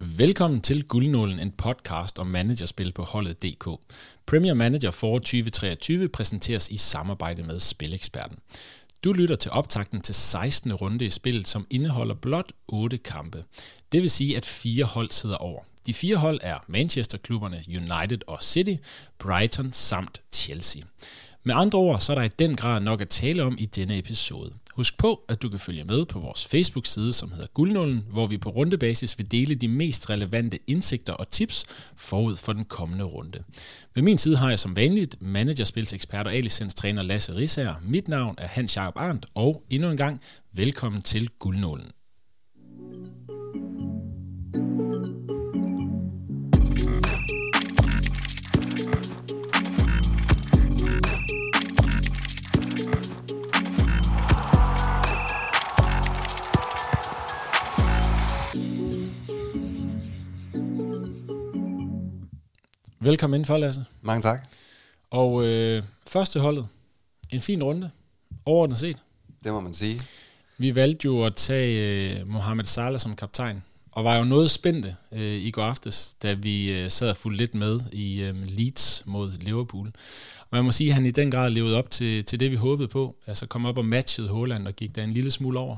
Velkommen til Guldnålen, en podcast om managerspil på holdet.dk. Premier Manager for 2023 præsenteres i samarbejde med Spileksperten. Du lytter til optakten til 16. runde i spillet, som indeholder blot 8 kampe. Det vil sige, at fire hold sidder over. De fire hold er Manchester-klubberne United og City, Brighton samt Chelsea. Med andre ord, så er der i den grad nok at tale om i denne episode. Husk på, at du kan følge med på vores Facebook-side, som hedder Guldnålen, hvor vi på rundebasis vil dele de mest relevante indsigter og tips forud for den kommende runde. Ved min side har jeg som vanligt managerspilsekspert og A-licenstræner Lasse Risager. Mit navn er Hans Jacob Arndt, og endnu en gang velkommen til Guldnålen. Velkommen ind for, Lasse. Mange tak. Og øh, første holdet, en fin runde, overordnet set. Det må man sige. Vi valgte jo at tage øh, Mohamed Salah som kaptajn, og var jo noget spændte øh, i går aftes, da vi øh, sad og fulgte lidt med i øh, Leeds mod Liverpool. Og jeg må sige, at han i den grad levede op til, til det, vi håbede på. Altså kom op og matchede Holland og gik der en lille smule over.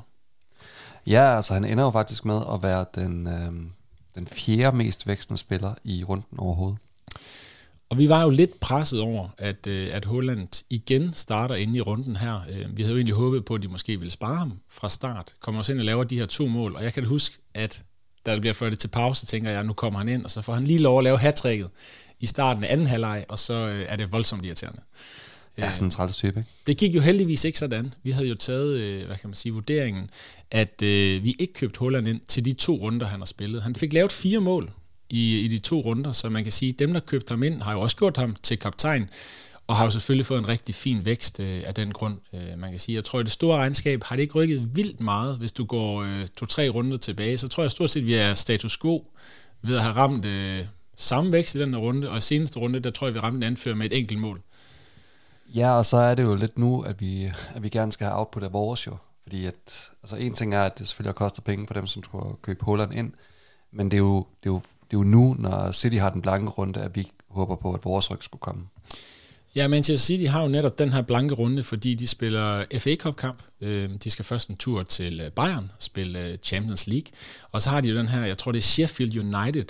Ja, altså han ender jo faktisk med at være den, øh, den fjerde mest vækstende spiller i runden overhovedet. Og vi var jo lidt presset over, at, øh, at Holland igen starter inde i runden her. Øh, vi havde jo egentlig håbet på, at de måske ville spare ham fra start. Kommer også ind og laver de her to mål. Og jeg kan huske, at da der bliver ført det til pause, tænker jeg, at nu kommer han ind, og så får han lige lov at lave hat i starten af anden halvleg, og så øh, er det voldsomt irriterende. Ja, sådan en træls type, ikke? Det gik jo heldigvis ikke sådan. Vi havde jo taget, hvad kan man sige, vurderingen, at vi ikke købte Holland ind til de to runder, han har spillet. Han fik lavet fire mål, i, i de to runder, så man kan sige, at dem, der købte ham ind, har jo også gjort ham til kaptajn, og har jo selvfølgelig fået en rigtig fin vækst øh, af den grund, øh, man kan sige. Jeg tror, at det store regnskab har det ikke rykket vildt meget, hvis du går øh, to-tre runder tilbage, så tror jeg stort set, at vi er status quo ved at have ramt øh, samme vækst i den her runde, og i seneste runde, der tror jeg, vi ramte en anfører med et enkelt mål. Ja, og så er det jo lidt nu, at vi, at vi gerne skal have output af vores jo. Fordi at, altså en ting er, at det selvfølgelig koster penge for dem, som skulle købe Holland ind, men det er jo, det er jo det er jo nu, når City har den blanke runde, at vi håber på, at vores ryg skulle komme. Ja, Manchester City har jo netop den her blanke runde, fordi de spiller FA Cup-kamp. Øh, de skal først en tur til øh, Bayern, spille øh, Champions League. Og så har de jo den her, jeg tror det er Sheffield United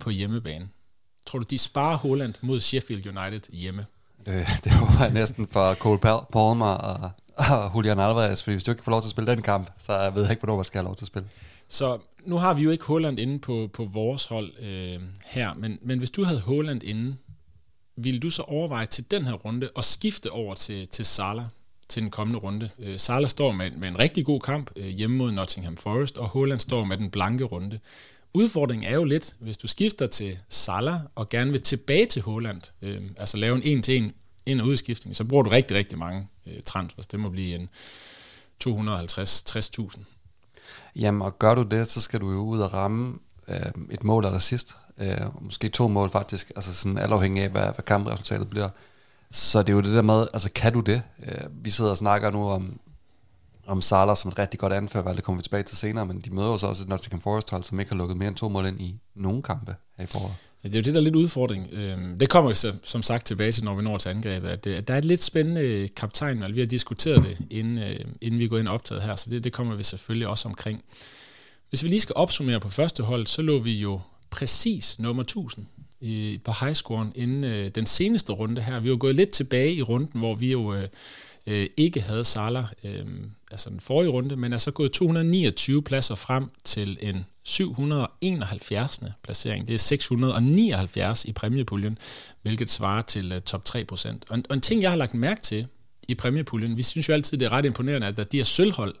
på hjemmebane. Tror du, de sparer Holland mod Sheffield United hjemme? Det, det var næsten for Cole Palmer og, og Julian Alvarez, fordi hvis du ikke får lov til at spille den kamp, så ved jeg ikke, hvornår man skal have lov til at spille. Så nu har vi jo ikke Holland inde på, på vores hold øh, her, men, men hvis du havde Holland inde, ville du så overveje til den her runde at skifte over til, til Salah til den kommende runde? Øh, Salah står med, med en rigtig god kamp øh, hjemme mod Nottingham Forest, og Holland står med den blanke runde. Udfordringen er jo lidt, hvis du skifter til Salah og gerne vil tilbage til Holland, øh, altså lave en en-til-en ind- og udskiftning, så bruger du rigtig, rigtig mange øh, transfers. Det må blive en 250-60.000 Jamen, og gør du det, så skal du jo ud og ramme øh, et mål eller sidst. Øh, måske to mål faktisk, altså sådan alt afhængig af, hvad, hvad kampresultatet bliver. Så det er jo det der med, altså kan du det? Øh, vi sidder og snakker nu om, om Salah som et rigtig godt anførvalg, det kommer vi tilbage til senere, men de møder jo så også et Nottingham Forest hold, som ikke har lukket mere end to mål ind i nogen kampe her i foråret. Ja, det er jo det, der er lidt udfordring. Øhm, det kommer vi som sagt tilbage til, når vi når til angrebet, at der er et lidt spændende kaptajn, og vi har diskuteret det, inden, øh, inden vi går ind og optaget her, så det, det kommer vi selvfølgelig også omkring. Hvis vi lige skal opsummere på første hold, så lå vi jo præcis nummer 1000 i, på highscoren inden øh, den seneste runde her. Vi var gået lidt tilbage i runden, hvor vi jo øh, øh, ikke havde Salah, øh, altså den forrige runde, men er så gået 229 pladser frem til en 771. placering. Det er 679 i præmiepuljen, hvilket svarer til uh, top 3 procent. Og, og en ting, jeg har lagt mærke til i præmiepuljen, vi synes jo altid, det er ret imponerende, at der de her sølvhold,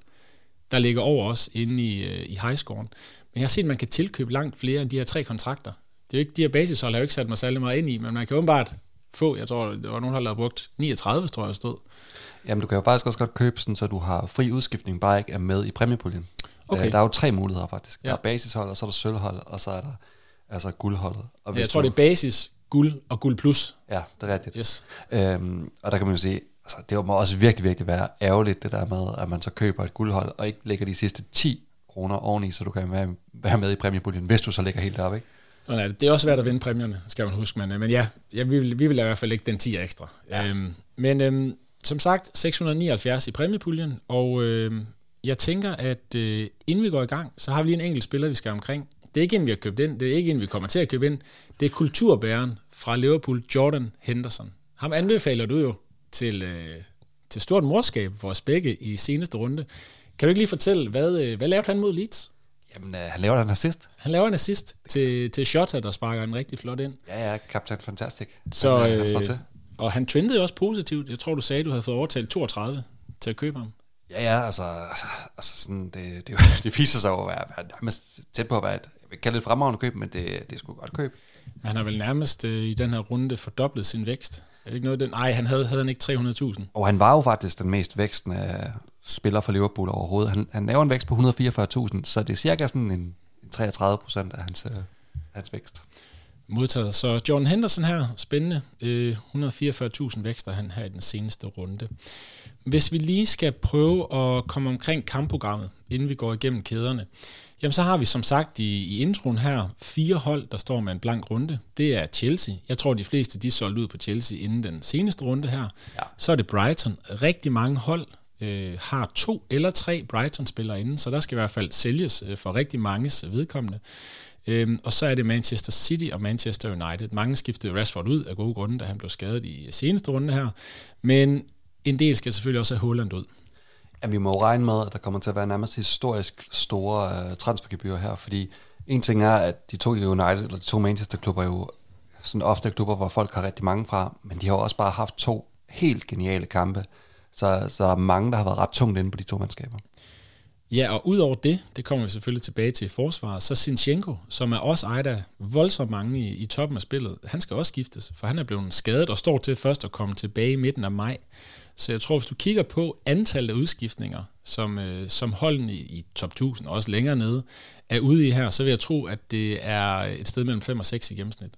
der ligger over os inde i, uh, i highscoren. Men jeg har set, at man kan tilkøbe langt flere end de her tre kontrakter. Det er jo ikke, de her basishold har jo ikke sat mig særlig meget ind i, men man kan åbenbart få, jeg tror, der var nogen, der har brugt 39, tror jeg, stod. Jamen, du kan jo faktisk også godt købe sådan, så du har fri udskiftning, bare ikke er med i præmiepuljen. Okay. Øh, der er jo tre muligheder faktisk. Ja. Der er basishold, og så er der sølvhold, og så er der altså guldholdet. Og ja, jeg tror, du... det er basis, guld og guld plus. Ja, det er rigtigt. Yes. Øhm, og der kan man jo sige, altså, det må også virkelig, virkelig være ærgerligt, det der med, at man så køber et guldhold, og ikke lægger de sidste 10 kroner oveni, så du kan være, være med i præmiepuljen, hvis du så ligger helt deroppe, ikke? Sådan er det. Det er også svært at vinde præmierne, skal man huske. Men, øh, men ja, ja vi, vil, vi vil i hvert fald ikke den 10 ekstra. Ja. Øhm, men øhm, som sagt, 679 i præmiepuljen, og øhm, jeg tænker, at øh, inden vi går i gang, så har vi lige en enkelt spiller, vi skal omkring. Det er ikke en, vi har købt ind, det er ikke en, vi kommer til at købe ind. Det er kulturbæreren fra Liverpool, Jordan Henderson. Ham anbefaler du jo til, øh, til stort morskab for os begge i seneste runde. Kan du ikke lige fortælle, hvad, øh, hvad lavede han mod Leeds? Jamen, øh, han laver en assist. Han laver en assist til, til Shota, der sparker en rigtig flot ind. Ja, ja, kaptajn fantastisk. Så, han, øh, han til. Og han trendede også positivt. Jeg tror, du sagde, du havde fået overtalt 32 til at købe ham. Ja, ja, altså, altså, sådan, det, det, det viser sig jo at være, være tæt på at være et, jeg kalde det et fremragende køb, men det, det er sgu godt køb. Men han har vel nærmest øh, i den her runde fordoblet sin vækst. Er det ikke noget den? Nej, han havde, havde han ikke 300.000. Og han var jo faktisk den mest vækstende spiller for Liverpool overhovedet. Han, han laver en vækst på 144.000, så det er cirka sådan en, en 33 procent af hans, øh, hans vækst. Modtaget. Så John Henderson her, spændende. Øh, 144.000 vækster han her i den seneste runde. Hvis vi lige skal prøve at komme omkring kampprogrammet, inden vi går igennem kæderne, jamen så har vi som sagt i, i introen her fire hold, der står med en blank runde. Det er Chelsea. Jeg tror, de fleste de solgte ud på Chelsea inden den seneste runde her. Ja. Så er det Brighton. Rigtig mange hold øh, har to eller tre Brighton-spillere inde, så der skal i hvert fald sælges øh, for rigtig manges vedkommende. Øhm, og så er det Manchester City og Manchester United. Mange skiftede Rashford ud af gode grunde, da han blev skadet i seneste runde her. Men en del skal selvfølgelig også have Holland ud. Ja, vi må jo regne med, at der kommer til at være nærmest historisk store øh, transfergebyr her, fordi en ting er, at de to United, eller de to Manchester-klubber jo sådan ofte klubber, hvor folk har rigtig mange fra, men de har jo også bare haft to helt geniale kampe. Så, så der er mange, der har været ret tungt inde på de to mandskaber. Ja, og udover det, det kommer vi selvfølgelig tilbage til i forsvaret, så Sinchenko, som er også ejet af voldsomt mange i, i toppen af spillet, han skal også skiftes, for han er blevet skadet og står til først at komme tilbage i midten af maj. Så jeg tror, hvis du kigger på antallet af udskiftninger, som, øh, som holdene i, i top 1000 og også længere nede er ude i her, så vil jeg tro, at det er et sted mellem 5 og 6 i gennemsnit.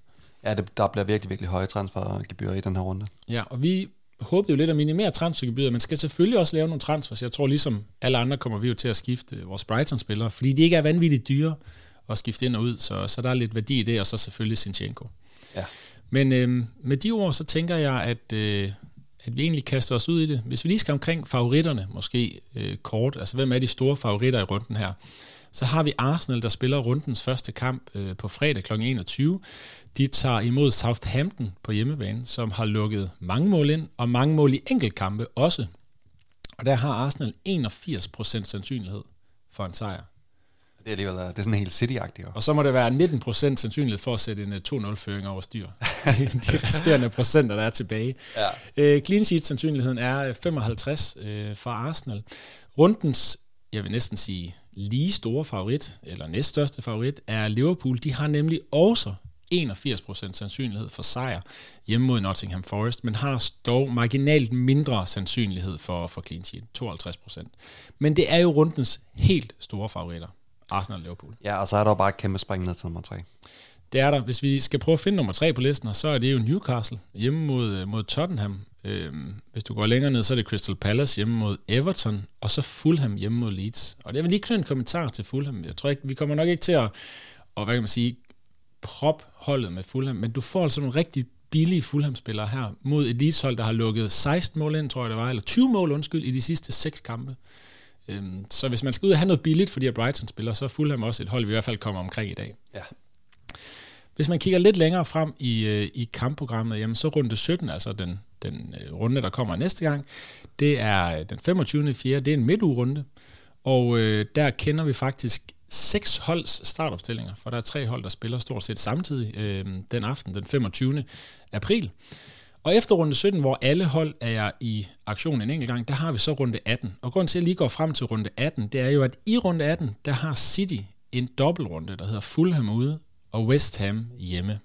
Ja, det, der bliver virkelig, virkelig høje transfergebyr i den her runde. Ja, og vi håbede jo lidt at minimere transfergebyret, men skal selvfølgelig også lave nogle transfers. Jeg tror ligesom alle andre kommer vi jo til at skifte vores Brighton-spillere, fordi de ikke er vanvittigt dyre at skifte ind og ud, så, så der er lidt værdi i det, og så selvfølgelig Sinchenko. Ja. Men øh, med de ord, så tænker jeg, at, øh, at vi egentlig kaster os ud i det. Hvis vi lige skal omkring favoritterne, måske øh, kort, altså hvem er de store favoritter i runden her? Så har vi Arsenal, der spiller rundens første kamp øh, på fredag kl. 21. De tager imod Southampton på hjemmebane, som har lukket mange mål ind, og mange mål i enkeltkampe også. Og der har Arsenal 81% sandsynlighed for en sejr. Det er alligevel det er sådan helt city -agtigt. Og så må det være 19% sandsynlighed for at sætte en 2-0-føring øh, over styr. de resterende procenter, der er tilbage. Ja. Uh, clean sheet sandsynligheden er 55 uh, for Arsenal. Rundens, jeg vil næsten sige, lige store favorit, eller næststørste favorit, er Liverpool. De har nemlig også 81% sandsynlighed for sejr hjemme mod Nottingham Forest, men har dog marginalt mindre sandsynlighed for, for clean sheet, 52%. Men det er jo rundens helt store favoritter, Arsenal og Liverpool. Ja, og så er der bare et kæmpe spring ned til nummer 3. Det er der. Hvis vi skal prøve at finde nummer 3 på listen, så er det jo Newcastle hjemme mod, øh, mod Tottenham. Øhm, hvis du går længere ned, så er det Crystal Palace hjemme mod Everton, og så Fulham hjemme mod Leeds. Og det vil lige knytte en kommentar til Fulham. Jeg tror ikke, vi kommer nok ikke til at, og hvad kan man sige, prop holdet med Fulham, men du får altså nogle rigtig billige Fulham-spillere her mod et Leeds-hold, der har lukket 16 mål ind, tror jeg det var, eller 20 mål, undskyld, i de sidste seks kampe. Øhm, så hvis man skal ud og have noget billigt for de her Brighton-spillere, så er Fulham også et hold, vi i hvert fald kommer omkring i dag. Ja. Hvis man kigger lidt længere frem i, øh, i kampprogrammet, jamen så runde 17, altså den, den øh, runde, der kommer næste gang, det er øh, den 25. 4. Det er en midtugrunde, og øh, der kender vi faktisk seks holds startopstillinger, for der er tre hold, der spiller stort set samtidig øh, den aften, den 25. april. Og efter runde 17, hvor alle hold er i aktion en enkelt gang, der har vi så runde 18. Og grunden til, at jeg lige går frem til runde 18, det er jo, at i runde 18, der har City en dobbeltrunde, der hedder Fulham ude og West Ham hjemme.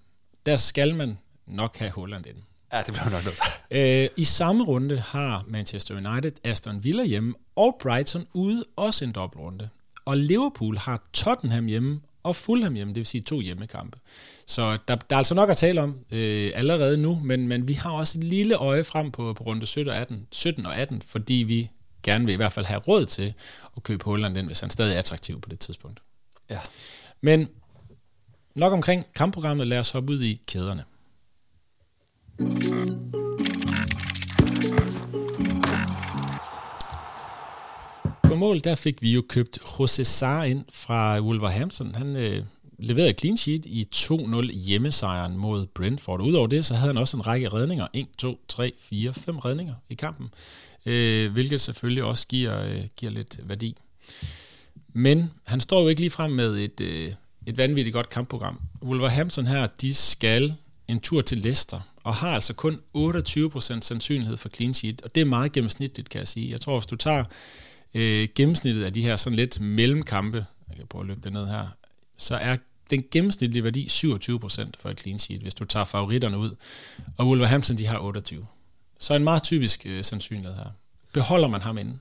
Der skal man nok have Holland ind. Ja, det bliver nok noget. Øh, I samme runde har Manchester United Aston Villa hjemme og Brighton ude også en dobbeltrunde. Og Liverpool har Tottenham hjemme og Fulham hjemme, det vil sige to hjemmekampe. Så der, der er altså nok at tale om øh, allerede nu, men, men vi har også et lille øje frem på, på runde 17 og, 18, 17 og 18, fordi vi gerne vil i hvert fald have råd til at købe Holland den, hvis han stadig er attraktiv på det tidspunkt. Ja. Men nok omkring kampprogrammet, lad os hoppe ud i kæderne. På mål, der fik vi jo købt Jose Sarr ind fra Wolverhampton. Han øh, leverede clean sheet i 2-0 hjemmesejren mod Brentford. Udover det, så havde han også en række redninger. 1, 2, 3, 4, 5 redninger i kampen, øh, hvilket selvfølgelig også giver, øh, giver lidt værdi. Men han står jo ikke lige frem med et, øh, et vanvittigt godt kampprogram. Wolverhampton her, de skal en tur til Leicester, og har altså kun 28% sandsynlighed for clean sheet, og det er meget gennemsnitligt, kan jeg sige. Jeg tror, hvis du tager øh, gennemsnittet af de her sådan lidt mellemkampe, jeg kan prøve at løbe det ned her, så er den gennemsnitlige værdi 27% for et clean sheet, hvis du tager favoritterne ud. Og Wolverhampton, de har 28. Så en meget typisk øh, sandsynlighed her. Beholder man ham inden?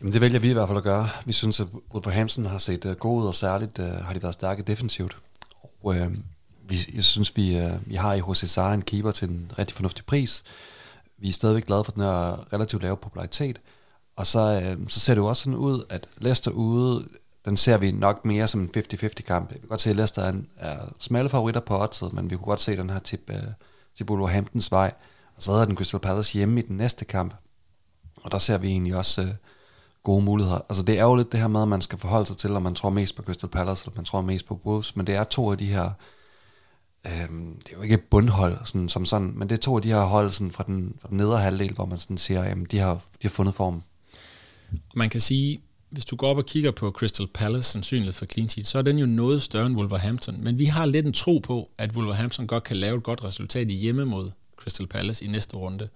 Jamen, det vælger vi i hvert fald at gøre. Vi synes, at Wolverhampton har set øh, uh, gode ud, og særligt uh, har de været stærke defensivt. Og uh, vi, jeg synes, vi, uh, vi har i Jose Sarr en keeper til en rigtig fornuftig pris. Vi er stadigvæk glade for den her relativt lave popularitet. Og så, uh, så ser det jo også sådan ud, at Leicester ude, den ser vi nok mere som en 50-50 kamp. Vi kan godt se, at Leicester er, en, er smalle favoritter på oddset, men vi kunne godt se den her tip uh, til Wolverhamptons vej. Og så havde den Crystal Palace hjemme i den næste kamp. Og der ser vi egentlig også uh, gode muligheder. Altså det er jo lidt det her med, at man skal forholde sig til, om man tror mest på Crystal Palace, eller man tror mest på Wolves, men det er to af de her, øh, det er jo ikke bundhold sådan, som sådan, men det er to af de her hold sådan, fra, den, fra den nedre halvdel, hvor man sådan siger, jamen de har, de har fundet form. Man kan sige, hvis du går op og kigger på Crystal Palace sandsynlighed for clean sheet, så er den jo noget større end Wolverhampton. Men vi har lidt en tro på, at Wolverhampton godt kan lave et godt resultat i hjemme mod Crystal Palace i næste runde.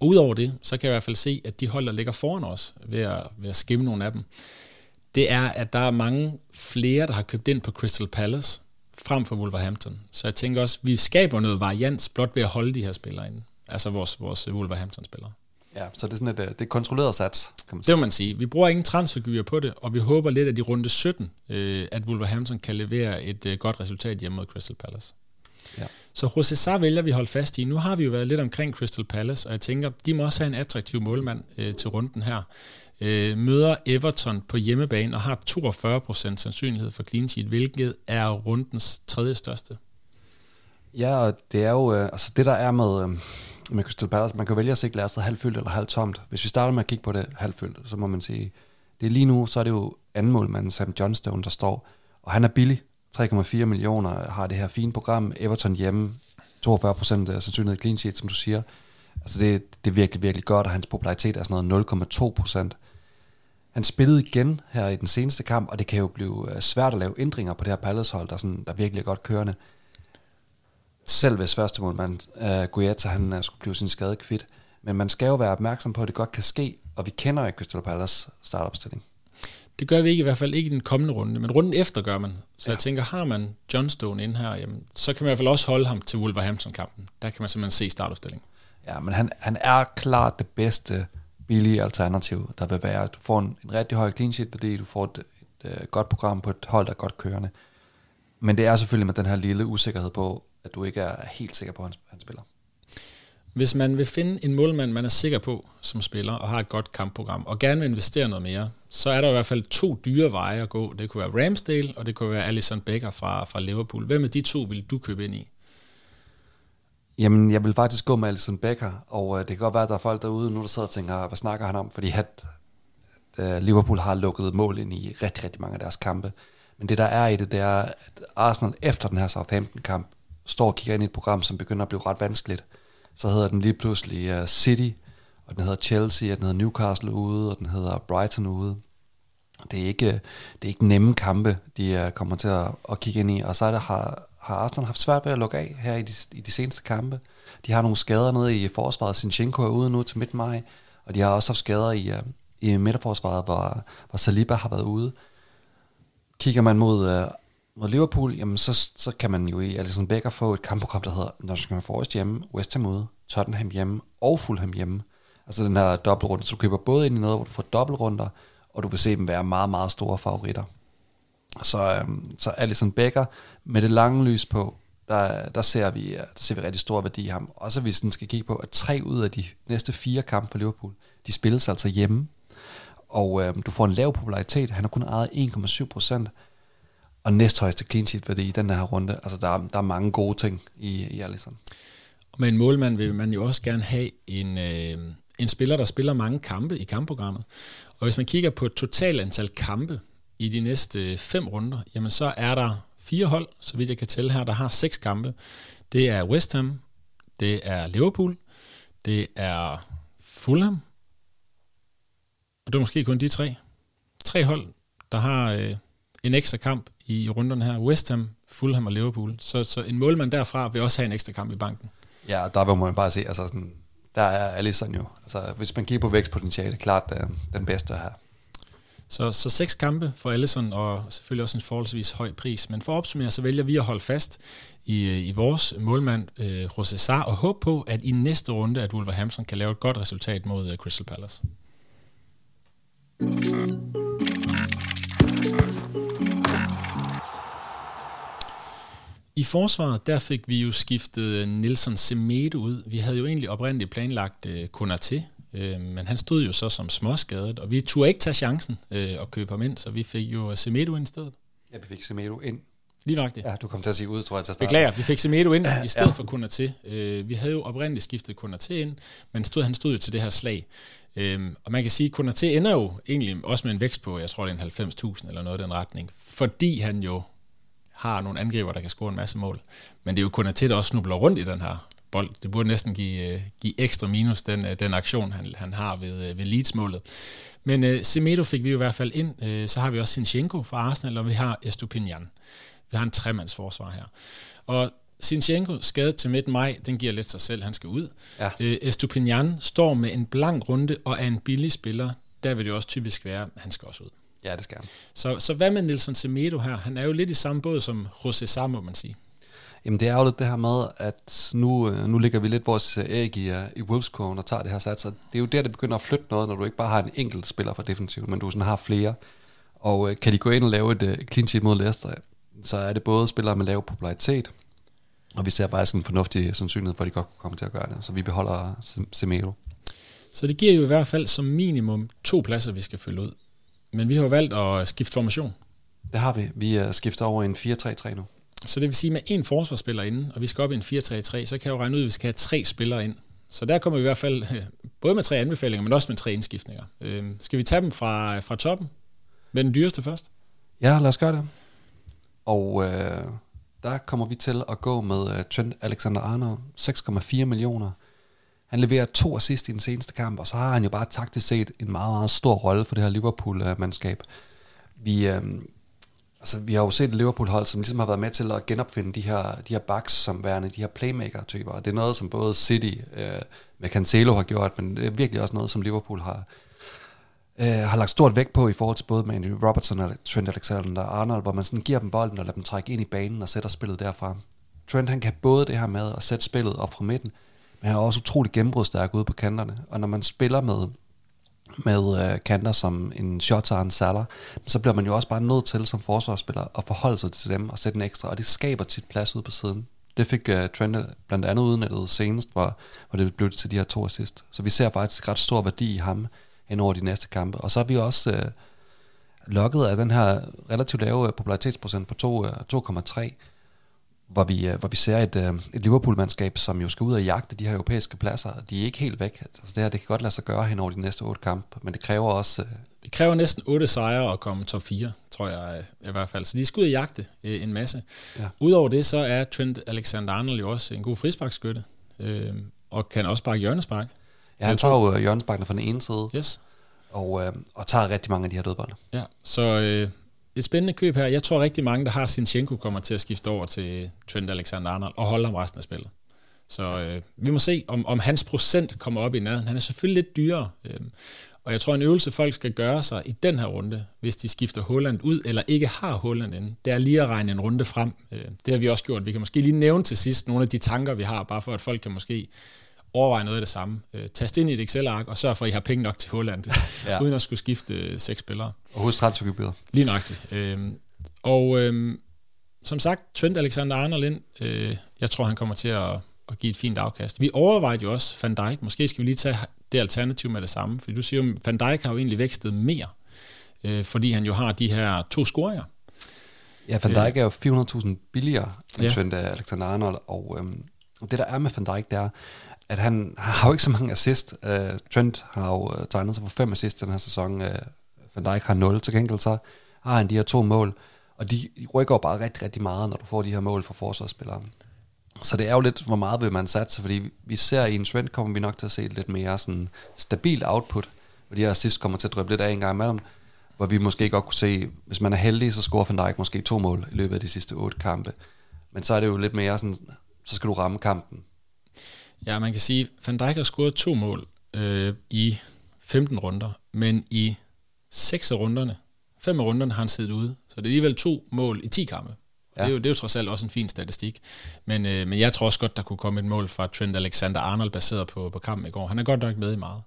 Og udover det, så kan jeg i hvert fald se, at de hold, der ligger foran os, ved at, ved at skimme nogle af dem, det er, at der er mange flere, der har købt ind på Crystal Palace, frem for Wolverhampton. Så jeg tænker også, at vi skaber noget varians blot ved at holde de her spillere inde. Altså vores, vores Wolverhampton-spillere. Ja, så det er sådan et, det er kontrolleret sats, kan man sige. Det må man sige. Vi bruger ingen transfergear på det, og vi håber lidt, at i runde 17, øh, at Wolverhampton kan levere et øh, godt resultat hjemme mod Crystal Palace. Ja. Så Jose Sarr vælger vi holde fast i. Nu har vi jo været lidt omkring Crystal Palace, og jeg tænker, de må også have en attraktiv målmand øh, til runden her. Øh, møder Everton på hjemmebane og har 42% sandsynlighed for clean sheet, hvilket er rundens tredje største. Ja, og det er jo, øh, altså det der er med, øh, med Crystal Palace, man kan vælge at se glasset halvfyldt eller halvtomt. Hvis vi starter med at kigge på det halvfyldt, så må man sige, det er lige nu, så er det jo anden målmand Sam Johnstone, der står, og han er billig, 3,4 millioner har det her fine program. Everton hjemme, 42 procent sandsynlighed clean sheet, som du siger. Altså det, det er virkelig, virkelig godt, og hans popularitet er sådan noget 0,2 procent. Han spillede igen her i den seneste kamp, og det kan jo blive øh, svært at lave ændringer på det her Palace-hold, der, sådan, der virkelig er godt kørende. Selv hvis første målmand, uh, øh, Guetta, han uh, skulle blive sin skade kvidt. Men man skal jo være opmærksom på, at det godt kan ske, og vi kender ikke Crystal Palace startopstilling. Det gør vi ikke i hvert fald ikke i den kommende runde, men runden efter gør man. Så ja. jeg tænker, har man Johnstone ind her, jamen, så kan man i hvert fald også holde ham til Wolverhampton-kampen. Der kan man simpelthen se startopstillingen. Ja, men han, han er klart det bedste billige alternativ, der vil være. Du får en, en rigtig høj clean sheet fordi du får et, et, et godt program på et hold, der er godt kørende. Men det er selvfølgelig med den her lille usikkerhed på, at du ikke er helt sikker på, at han spiller. Hvis man vil finde en målmand, man er sikker på som spiller, og har et godt kampprogram, og gerne vil investere noget mere, så er der i hvert fald to dyre veje at gå. Det kunne være Ramsdale, og det kunne være Alison Becker fra, fra Liverpool. Hvem af de to vil du købe ind i? Jamen, jeg vil faktisk gå med Alison Becker, og øh, det kan godt være, at der er folk derude nu, der sidder og tænker, hvad snakker han om? Fordi at, øh, Liverpool har lukket mål ind i rigtig, rigtig mange af deres kampe. Men det, der er i det, det er, at Arsenal efter den her Southampton-kamp står og kigger ind i et program, som begynder at blive ret vanskeligt så hedder den lige pludselig uh, City, og den hedder Chelsea, og den hedder Newcastle ude, og den hedder Brighton ude. Det er ikke, øh, det er ikke nemme kampe, de uh, kommer til at, at kigge ind i, og så er der, har, har Arsenal haft svært ved at lukke af her i de, i de seneste kampe. De har nogle skader nede i forsvaret. Sinchenko er ude nu til midt maj, og de har også haft skader i, uh, i midterforsvaret, hvor, hvor Saliba har været ude. Kigger man mod, uh, mod Liverpool, jamen så, så kan man jo i Alisson Becker få et kampprogram, der hedder Nottingham Forest hjemme, West Ham ude, Tottenham hjemme og Fulham hjemme. Altså den her dobbeltrunde, så du køber både ind i noget, hvor du får dobbeltrunder, og du vil se dem være meget, meget store favoritter. Så, øhm, så Alison Becker med det lange lys på, der, der, ser vi, øh, der ser vi rigtig stor værdi i ham. Også hvis den skal kigge på, at tre ud af de næste fire kampe for Liverpool, de spilles altså hjemme. Og øhm, du får en lav popularitet. Han har kun ejet 1,7 procent. Og næsthøjeste clean sheet værdi i den her runde. Altså der, der er mange gode ting i, i Allison. Og med en målmand vil man jo også gerne have en, øh, en spiller, der spiller mange kampe i kampprogrammet. Og hvis man kigger på et total antal kampe i de næste øh, fem runder, jamen så er der fire hold, så vidt jeg kan tælle her, der har seks kampe. Det er West Ham, det er Liverpool, det er Fulham, og det er måske kun de tre. Tre hold, der har øh, en ekstra kamp i runderne her. West Ham, Fulham og Liverpool. Så, så en målmand derfra vil også have en ekstra kamp i banken. Ja, der må man bare se, altså sådan, der er Alisson jo. Altså, hvis man kigger på vækstpotentiale, klart er den bedste her. Så, så seks kampe for Allison, og selvfølgelig også en forholdsvis høj pris. Men for at opsummere, så vælger vi at holde fast i, i vores målmand, øh, José Sarr, og håbe på, at i næste runde, at Wolverhampton kan lave et godt resultat mod uh, Crystal Palace. I forsvaret, der fik vi jo skiftet Nelson Semedo ud. Vi havde jo egentlig oprindeligt planlagt uh, Konaté, uh, men han stod jo så som småskadet, og vi turde ikke tage chancen uh, og købe ham ind, så vi fik jo Semedo ind i stedet. Ja, vi fik Semedo ind. Lige nok det. Ja, du kom til at sige ud, tror jeg, til at starte. Beklager, vi fik Semedo ind i stedet ja. for Konaté. Uh, vi havde jo oprindeligt skiftet Konaté ind, men stod, han stod jo til det her slag. Øhm, og man kan sige, at Konaté ender jo egentlig også med en vækst på, jeg tror det er en 90.000 eller noget i den retning, fordi han jo har nogle angriber, der kan score en masse mål. Men det er jo Konaté, der også snubler rundt i den her bold. Det burde næsten give, øh, give ekstra minus, den, øh, den aktion, han, han har ved, øh, ved Leeds-målet. Men uh, Semedo fik vi jo i hvert fald ind. Uh, så har vi også Sinchenko fra Arsenal, og vi har Estupinian. Vi har en tremandsforsvar her. Og Sinchenko skadet til midt maj, den giver lidt sig selv, han skal ud. Ja. Øh, Estupinian står med en blank runde og er en billig spiller. Der vil det også typisk være, at han skal også ud. Ja, det skal han. Så, så hvad med Nelson Semedo her? Han er jo lidt i samme båd som José Sá, må man sige. Jamen det er jo lidt det her med, at nu, øh, nu ligger vi lidt vores æg i, øh, i Wolfscoen og tager det her sats. Det er jo der, det begynder at flytte noget, når du ikke bare har en enkelt spiller for defensivt, men du sådan har flere. Og kan de gå ind og lave et clean sheet mod Leicester, så er det både spillere med lav popularitet, og vi ser bare sådan en fornuftig sandsynlighed for, at de godt kunne komme til at gøre det. Så vi beholder Semedo. Så det giver jo i hvert fald som minimum to pladser, vi skal fylde ud. Men vi har jo valgt at skifte formation. Det har vi. Vi er skiftet over en 4-3-3 nu. Så det vil sige, med en forsvarsspiller inden, og vi skal op i en 4-3-3, så kan jeg jo regne ud, at vi skal have tre spillere ind. Så der kommer vi i hvert fald både med tre anbefalinger, men også med tre indskiftninger. Øh, skal vi tage dem fra, fra toppen? Med den dyreste først? Ja, lad os gøre det. Og øh, der kommer vi til at gå med uh, Trent Alexander-Arnold, 6,4 millioner. Han leverer to assist i den seneste kamp, og så har han jo bare taktisk set en meget, meget stor rolle for det her Liverpool-mandskab. Vi, øh, altså, vi har jo set et Liverpool-hold, som ligesom har været med til at genopfinde de her, de her backs som værende de her playmaker-typer. Det er noget, som både City øh, med Cancelo har gjort, men det er virkelig også noget, som Liverpool har, øh, har lagt stort vægt på i forhold til både Mandy Robertson og Trent Alexander-Arnold, hvor man sådan giver dem bolden og lader dem trække ind i banen og sætter spillet derfra. Trent han kan både det her med at sætte spillet op fra midten, men han er også utrolig gennembrudstærk ude på kanterne. Og når man spiller med, med øh, kanter som en Shota og en Salah, så bliver man jo også bare nødt til som forsvarsspiller at forholde sig til dem og sætte en ekstra, og det skaber tit plads ude på siden. Det fik uh, Trent blandt andet udnyttet senest, hvor, hvor det blev til de her to assist. Så vi ser faktisk ret stor værdi i ham, hen over de næste kampe. Og så er vi også uh, lukket af den her relativt lave popularitetsprocent på 2,3, hvor vi, øh, hvor vi ser et, øh, et Liverpool-mandskab, som jo skal ud og jagte de her europæiske pladser. De er ikke helt væk. Altså det her, det kan godt lade sig gøre hen over de næste otte kampe, men det kræver også... Øh, det kræver næsten otte sejre at komme top 4, tror jeg i hvert fald. Så de skal ud og jagte en masse. Ja. Udover det, så er Trent Alexander-Arnold jo også en god frisparkskytte, øh, og kan også sparke hjørnespark. Ja, han tager jo hjørnesparkene fra den ene side. Yes. Og, øh, og tager rigtig mange af de her dødbolde. Ja, så øh, et spændende køb her. Jeg tror rigtig mange, der har Sinchenko, kommer til at skifte over til Trent Alexander-Arnold og holde ham resten af spillet. Så øh, vi må se, om, om hans procent kommer op i nærheden. Han er selvfølgelig lidt dyrere. Øh, og jeg tror, en øvelse, folk skal gøre sig i den her runde, hvis de skifter Holland ud, eller ikke har Holland inde, det er lige at regne en runde frem. Øh, det har vi også gjort. Vi kan måske lige nævne til sidst nogle af de tanker, vi har, bare for at folk kan måske overveje noget af det samme. Øh, tast ind i et Excel-ark, og sørg for, at I har penge nok til Holland, ja. uden at skulle skifte øh, seks spillere. Og husk transfergebyret. Lige nøjagtigt. Øh, og øh, som sagt, Trent Alexander-Arnold ind, øh, jeg tror, han kommer til at, at give et fint afkast. Vi overvejede jo også Van Dijk, måske skal vi lige tage det alternativ med det samme, for du siger jo, Van Dijk har jo egentlig vækstet mere, øh, fordi han jo har de her to scoringer. Ja, Van Dijk er jo 400.000 billigere end ja. Trent Alexander-Arnold, og øhm, det der er med Van Dijk, det er, at han har jo ikke så mange assist. Uh, Trent har jo øh, tegnet sig for fem assist den her sæson. Uh, Van Dijk har 0. Til gengæld så har han de her to mål, og de rykker jo bare rigtig, rigtig meget, når du får de her mål fra forsvarsspillere. Så det er jo lidt, hvor meget vil man satse, fordi vi ser i en trend, kommer vi nok til at se lidt mere sådan stabil output, hvor de her assist kommer til at drøbe lidt af en gang imellem, hvor vi måske godt kunne se, hvis man er heldig, så scorer Van Dijk måske to mål i løbet af de sidste otte kampe. Men så er det jo lidt mere sådan, så skal du ramme kampen. Ja, man kan sige, Van Dijk har scoret to mål øh, i 15 runder, men i seks af runderne, fem af runderne har han siddet ude. Så det er alligevel to mål i 10 kampe. Ja. Det, er jo, det er jo trods alt også en fin statistik. Men, øh, men jeg tror også godt, der kunne komme et mål fra Trent Alexander-Arnold baseret på, på kampen i går. Han er godt nok med i meget.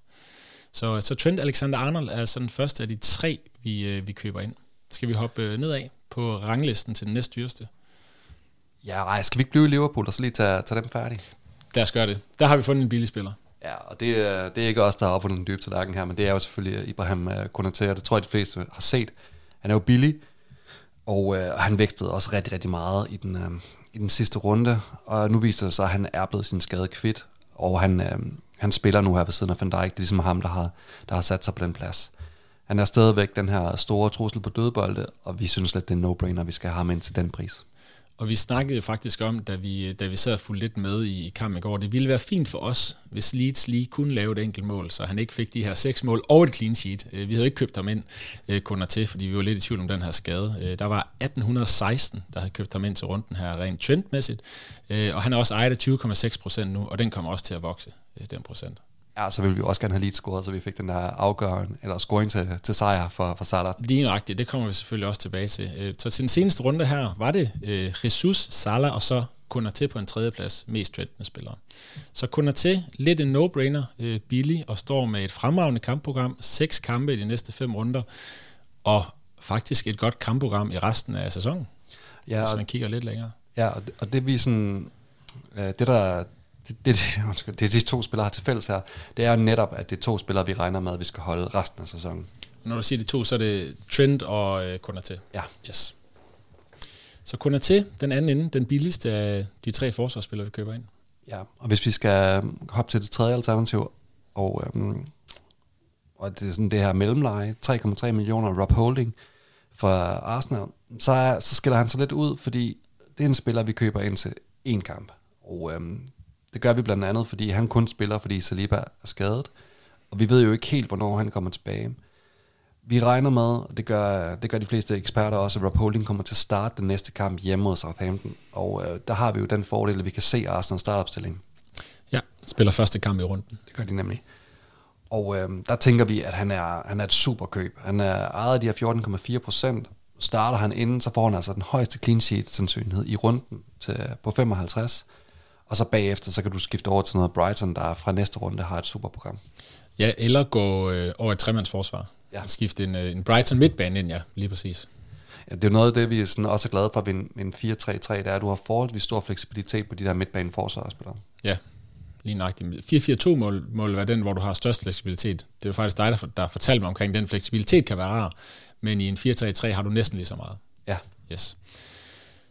Så, så Trent Alexander-Arnold er den første af de tre, vi, øh, vi køber ind. Skal vi hoppe øh, nedad på ranglisten til den næste dyreste? Ja, nej, skal vi ikke blive i Liverpool og så lige tage, tage dem færdige? Lad os gøre det. Der har vi fundet en billig spiller. Ja, og det, det er ikke os, der har opfundet den dybe tallerken her, men det er jo selvfølgelig Ibrahim øh, Konaté, og det tror jeg, de fleste har set. Han er jo billig, og øh, han vægtede også rigtig, rigtig meget i den, øh, i den sidste runde, og nu viser det sig, at han er blevet sin skade kvidt, og han, øh, han spiller nu her ved siden af Van Dijk. Det er ligesom ham, der har, der har sat sig på den plads. Han er stadigvæk den her store trussel på dødbolde, og vi synes lidt, det er no-brainer, vi skal have ham ind til den pris. Og vi snakkede faktisk om, da vi, da vi sad fuldt lidt med i, kampen i går, det ville være fint for os, hvis Leeds lige kunne lave et enkelt mål, så han ikke fik de her seks mål og et clean sheet. Øh, vi havde ikke købt ham ind øh, kunder til, fordi vi var lidt i tvivl om den her skade. Øh, der var 1816, der havde købt ham ind til runden her rent trendmæssigt, øh, og han er også ejet af 20,6 procent nu, og den kommer også til at vokse, den procent. Ja, så ville vi også gerne have lige scoret, så vi fik den der afgørende, eller scoring til, til sejr for, for Salah. Lige nøjagtigt, det kommer vi selvfølgelig også tilbage til. Øh, så til den seneste runde her, var det øh, Jesus, Salah og så Konaté på en tredjeplads, mest trendende spillere. Så Konaté, lidt en no-brainer, øh, billig, og står med et fremragende kampprogram, seks kampe i de næste fem runder, og faktisk et godt kampprogram i resten af sæsonen, ja, hvis man kigger lidt længere. Ja, og det, og det vi sådan, det der det, det, det, det de to spillere har til fælles her, det er netop, at det er to spillere, vi regner med, at vi skal holde resten af sæsonen. Når du siger de to, så er det Trent og øh, Konaté? Ja. Yes. Så Konaté, den anden ende, den billigste af de tre forsvarsspillere, vi køber ind. Ja, og hvis vi skal hoppe til det tredje alternativ, og, øhm, og det er sådan det her mellemleje, 3,3 millioner Rob Holding for Arsenal, så, er, så skiller han sig lidt ud, fordi det er en spiller, vi køber ind til en kamp. Og øhm, det gør vi blandt andet, fordi han kun spiller, fordi Saliba er skadet. Og vi ved jo ikke helt, hvornår han kommer tilbage. Vi regner med, og det gør, det gør de fleste eksperter også, at Rob Holding kommer til at starte den næste kamp hjemme mod Southampton. Og øh, der har vi jo den fordel, at vi kan se Arsenal startopstilling. Ja, spiller første kamp i runden. Det gør de nemlig. Og øh, der tænker vi, at han er, han er et super køb. Han er ejet af de her 14,4 procent. Starter han inden, så får han altså den højeste clean sheet sandsynlighed i runden til, på 55 og så bagefter, så kan du skifte over til noget Brighton, der fra næste runde har et superprogram. Ja, eller gå øh, over et tremandsforsvar. Ja. Skifte en, øh, en Brighton midtbane ind, ja, lige præcis. Ja, det er noget af det, vi er sådan også er glade for ved en, en 4-3-3, det er, at du har forholdsvis stor fleksibilitet på de der midtbane forsvarsspillere. Ja, lige nøjagtigt. 4-4-2 mål, mål være den, hvor du har størst fleksibilitet. Det er faktisk dig, der, der fortalte mig omkring, den fleksibilitet kan være rar, men i en 4-3-3 har du næsten lige så meget. Ja. Yes.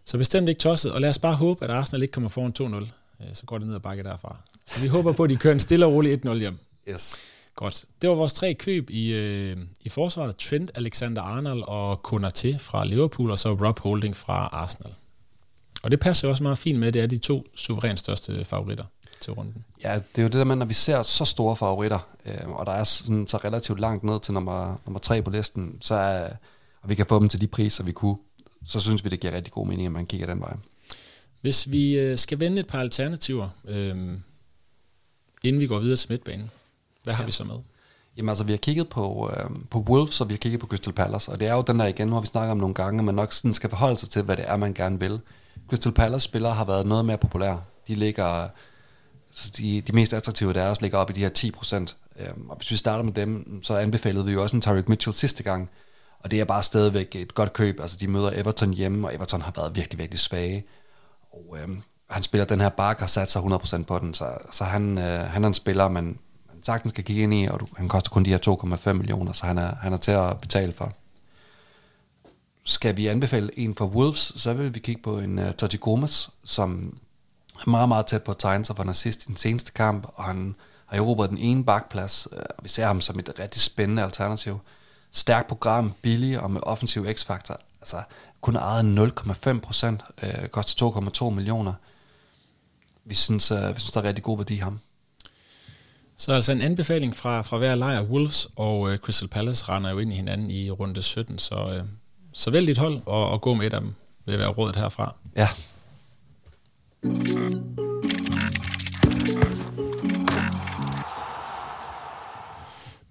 Så bestemt ikke tosset, og lad os bare håbe, at Arsenal ikke kommer foran 2-0. Øh, så går det ned ad bakke derfra. Så vi håber på, at de kører en stille og rolig 1-0 hjem. Yes. Godt. Det var vores tre køb i, øh, i forsvaret. Trent, Alexander-Arnold og Konaté fra Liverpool, og så Rob Holding fra Arsenal. Og det passer også meget fint med, det er de to suverænt største favoritter til runden. Ja, det er jo det der med, når vi ser så store favoritter, øh, og der er sådan, så relativt langt ned til nummer, nummer tre på listen, så er, og vi kan få dem til de priser, vi kunne, så synes vi, det giver rigtig god mening, at man kigger den vej. Hvis vi øh, skal vende et par alternativer, øh, inden vi går videre til midtbanen, hvad har ja. vi så med? Jamen altså, vi har kigget på, øh, på Wolves, og vi har kigget på Crystal Palace, og det er jo den der igen, nu har vi snakket om nogle gange, at man nok sådan skal forholde sig til, hvad det er, man gerne vil. Crystal Palace spillere har været noget mere populære. De ligger, de, de mest attraktive deres ligger op i de her 10 procent. Øh, og hvis vi starter med dem, så anbefalede vi jo også en Tarek Mitchell sidste gang, Og det er bare stadigvæk et godt køb. Altså, de møder Everton hjemme, og Everton har været virkelig, virkelig svage. Og øh, han spiller den her Bark har sat sig 100% på den, så, så han, øh, han er en spiller, man, man sagtens skal kigge ind i, og du, han koster kun de her 2,5 millioner, så han er, han er til at betale for. Skal vi anbefale en for Wolves, så vil vi kigge på en uh, Totti Gomes, som er meget, meget tæt på at tegne sig for nazist i den seneste kamp, og han har erobret den ene bakplads, uh, øh, og vi ser ham som et rigtig spændende alternativ. Stærkt program, billig og med offensiv x-faktor. Altså, kun ejet 0,5 procent, uh, koster 2,2 millioner. Vi synes, uh, vi synes, der er rigtig god værdi i ham. Så altså en anbefaling fra, fra hver lejr. Wolves og uh, Crystal Palace render jo ind i hinanden i runde 17, så, uh, så vælg dit hold og, og gå med et af dem, vil være rådet herfra. Ja.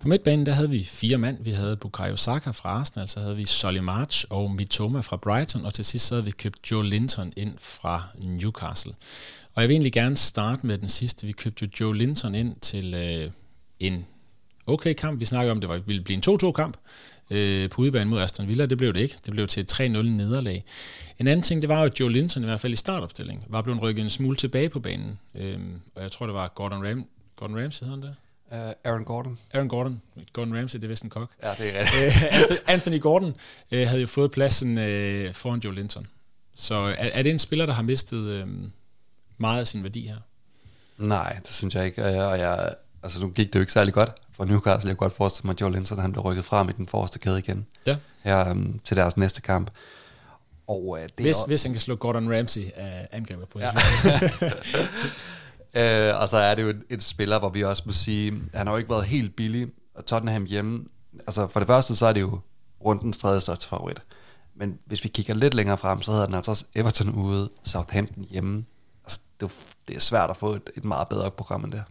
På midtbanen der havde vi fire mand. Vi havde Bukayo Saka fra Arsenal, så havde vi Solly March og Mitoma fra Brighton, og til sidst så havde vi købt Joe Linton ind fra Newcastle. Og jeg vil egentlig gerne starte med den sidste. Vi købte jo Joe Linton ind til øh, en okay kamp. Vi snakkede om, at det var, ville blive en 2-2 kamp øh, på udebane mod Aston Villa. Det blev det ikke. Det blev til et 3-0 nederlag. En anden ting, det var jo, at Joe Linton i hvert fald i startopstillingen var blevet rykket en smule tilbage på banen. Øh, og jeg tror, det var Gordon, Ram Gordon Ramsay, hedder han der? Uh, Aaron Gordon. Aaron Gordon. Gordon Ramsay, det er vist en kok. Ja, det er rigtigt. Øh, Anthony Gordon øh, havde jo fået pladsen øh, foran Joe Linton. Så er, er det en spiller, der har mistet øh, meget af sin værdi her? Nej, det synes jeg ikke. Og jeg, altså, nu gik det jo ikke særlig godt for Newcastle. Jeg kunne godt forestille mig, at Joe Linton han blev rykket frem i den forreste kæde igen. Ja. Her um, til deres næste kamp. Og, øh, det hvis, er, hvis han kan slå Gordon Ramsay af angrebet på ja. øh, og så er det jo et, et spiller, hvor vi også må sige, han har jo ikke været helt billig, og Tottenham hjemme, altså for det første, så er det jo rundens tredje største favorit. Men hvis vi kigger lidt længere frem, så hedder den altså også Everton ude, Southampton hjemme. Altså, det, det er svært at få et, et meget bedre program end det.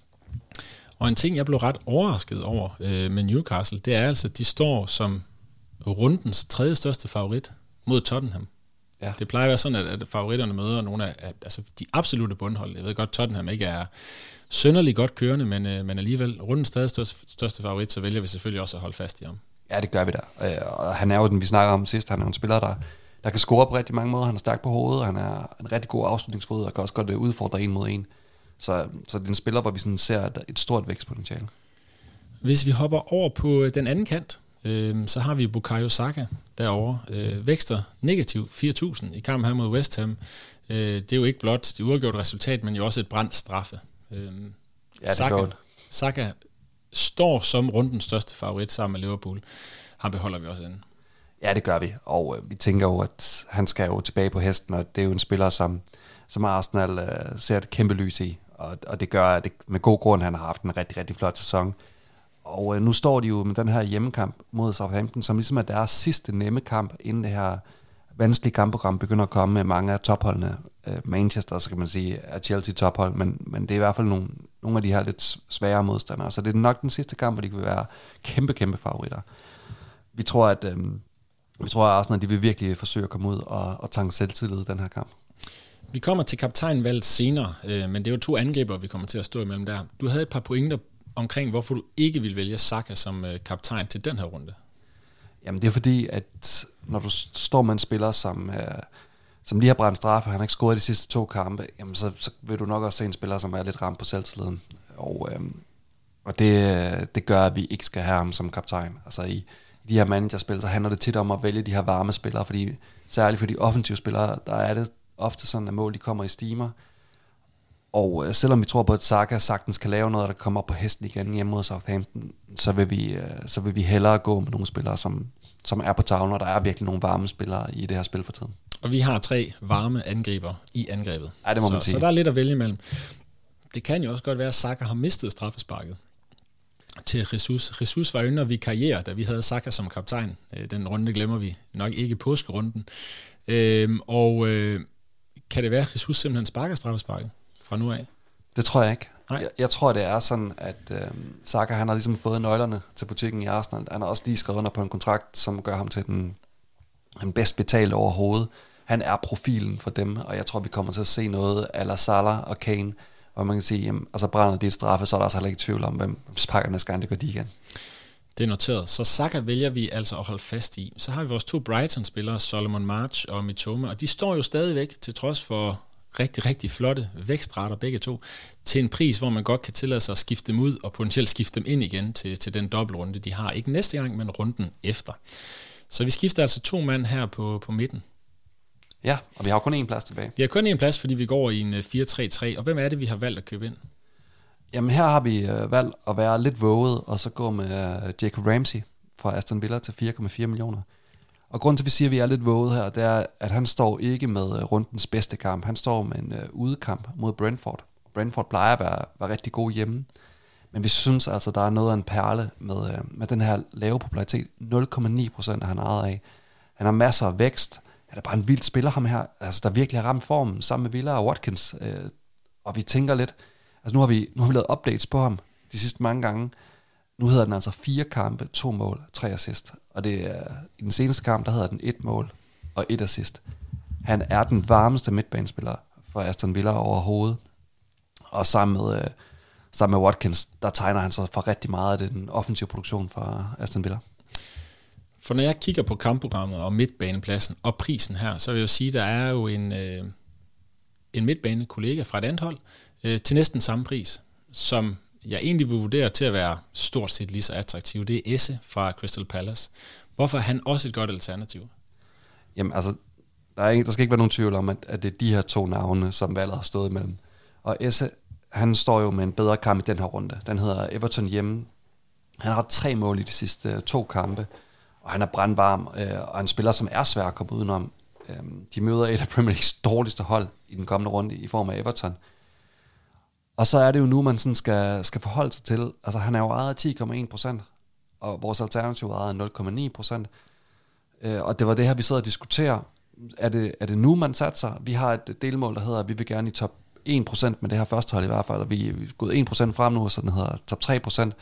Og en ting, jeg blev ret overrasket over øh, med Newcastle, det er altså, at de står som rundens tredje største favorit mod Tottenham. Ja. Det plejer at være sådan, at, at favoritterne møder nogle af at, altså de absolute bundhold. Jeg ved godt, Tottenham ikke er sønderlig godt kørende, men, øh, men alligevel rundens stadig største, største favorit, så vælger vi selvfølgelig også at holde fast i ham. Ja, det gør vi da. Øh, og han er jo den, vi snakker om sidst. Han er en spiller, der, der kan score på rigtig mange måder. Han er stærk på hovedet, han er en rigtig god afslutningsfod, og kan også godt øh, udfordre en mod en. Så, så det er en spiller, hvor vi sådan ser et, et stort vækstpotentiale. Hvis vi hopper over på den anden kant, øh, så har vi Bukayo Saka derovre. Øh, vækster negativ 4.000 i kampen her mod West Ham. Øh, det er jo ikke blot det uafgjort resultat, men jo også et brændt straffe. Øh, ja, det Saka, godt. Saka står som rundens største favorit sammen med Liverpool. Ham beholder vi også inden. Ja, det gør vi. Og øh, vi tænker jo, at han skal jo tilbage på hesten, og det er jo en spiller, som, som Arsenal øh, ser et kæmpe lys i. Og, og det gør, at det, med god grund, han har haft en rigtig, rigtig flot sæson. Og øh, nu står de jo med den her hjemmekamp mod Southampton, som ligesom er deres sidste nemme kamp, inden det her vanskelige kampprogram begynder at komme med mange af topholdene. Øh, Manchester, så kan man sige, er Chelsea tophold, men, men det er i hvert fald nogle, nogle af de her lidt svære modstandere. Så det er nok den sidste kamp, hvor de kan være kæmpe, kæmpe favoritter. Vi tror, at, øh, vi tror, at Arsenal de vil virkelig forsøge at komme ud og, og tanke selvtillid i den her kamp. Vi kommer til kaptajnvalget senere, øh, men det er jo to angriber, vi kommer til at stå imellem der. Du havde et par pointer omkring, hvorfor du ikke vil vælge Saka som øh, kaptajn til den her runde. Jamen det er fordi, at når du står med en spiller, som, øh, som lige har brændt straffe, han har ikke scoret de sidste to kampe, jamen så, så vil du nok også se en spiller, som er lidt ramt på selvtilliden. Og, øh, og det, øh, det gør, at vi ikke skal have ham som kaptajn. Altså i, i de her managerspil, så handler det tit om at vælge de her varme spillere, fordi særligt for de offensive spillere, der er det ofte sådan, at mål de kommer i stimer. Og øh, selvom vi tror på, at Saka sagtens kan lave noget, der kommer op på hesten igen hjemme mod Southampton, så vil vi, øh, så vil vi hellere gå med nogle spillere, som, som er på tavlen, og der er virkelig nogle varme spillere i det her spil for tiden. Og vi har tre varme angriber i angrebet. Ja, det må så, man sige. Så der er lidt at vælge imellem. Det kan jo også godt være, at Saka har mistet straffesparket til Jesus. Jesus var under vi karriere, da vi havde Saka som kaptajn. Øh, den runde glemmer vi nok ikke påskerunden. Øhm, og øh, kan det være, at Jesus simpelthen sparker straffesparket fra nu af? Det tror jeg ikke. Nej. Jeg, jeg tror, det er sådan, at øh, Saka han har ligesom fået nøglerne til butikken i Arsenal. Han har også lige skrevet under på en kontrakt, som gør ham til den, den bedst betalte overhovedet. Han er profilen for dem, og jeg tror, vi kommer til at se noget ala Salah og Kane, hvor man kan sige, jamen, altså brænder de et straffe, så er der altså heller ikke tvivl om, hvem sparker næste gang, det går de igen. Det er noteret. Så Saka vælger vi altså at holde fast i. Så har vi vores to Brighton-spillere, Solomon March og Mitoma, og de står jo stadigvæk, til trods for rigtig, rigtig flotte vækstrater begge to, til en pris, hvor man godt kan tillade sig at skifte dem ud og potentielt skifte dem ind igen til, til den dobbeltrunde, de har. Ikke næste gang, men runden efter. Så vi skifter altså to mand her på, på midten. Ja, og vi har kun én plads tilbage. Vi har kun én plads, fordi vi går i en 4-3-3. Øh, og hvem er det, vi har valgt at købe ind? Jamen her har vi øh, valgt at være lidt våget, og så gå med øh, Jacob Ramsey fra Aston Villa til 4,4 millioner. Og grund til, at vi siger, at vi er lidt våget her, det er, at han står ikke med øh, rundens bedste kamp. Han står med en øh, udekamp mod Brentford. Brentford plejer at være, være rigtig god hjemme. Men vi synes altså, der er noget af en perle med, øh, med den her lave popularitet. 0,9 procent er han ejet af. Han har masser af vækst. Han er bare en vild spiller, ham her. Altså, der virkelig har ramt formen sammen med Villa og Watkins. Øh, og vi tænker lidt, altså nu har vi, nu har vi lavet updates på ham de sidste mange gange. Nu hedder den altså fire kampe, to mål, tre assist. Og det er, i den seneste kamp, der hedder den et mål og et assist. Han er den varmeste midtbanespiller for Aston Villa overhovedet. Og sammen med, øh, sammen med Watkins, der tegner han sig for rigtig meget af den offensive produktion for Aston Villa. For når jeg kigger på kampprogrammet og midtbanepladsen og prisen her, så vil jeg jo sige, at der er jo en, øh, en midtbanekollega fra et andet hold øh, til næsten samme pris, som jeg egentlig vil vurdere til at være stort set lige så attraktiv. Det er Esse fra Crystal Palace. Hvorfor er han også et godt alternativ? Jamen altså, der, er ikke, der skal ikke være nogen tvivl om, at, at det er de her to navne, som valget har stået imellem. Og Esse, han står jo med en bedre kamp i den her runde. Den hedder Everton hjemme. Han har tre mål i de sidste øh, to kampe, og han er brandvarm, øh, og han spiller, som er svær at komme udenom. Øh, de møder et af Premier League's dårligste hold i den kommende runde i form af Everton. Og så er det jo nu, man sådan skal, skal forholde sig til, altså han er jo ejet 10,1 procent, og vores alternativ er ejet 0,9 procent. Øh, og det var det her, vi sidder og diskuterer. Er det, er det nu, man satser? Vi har et delmål, der hedder, at vi vil gerne i top 1 procent med det her første hold i hvert fald, og vi er gået 1 procent frem nu, så den hedder top 3 procent.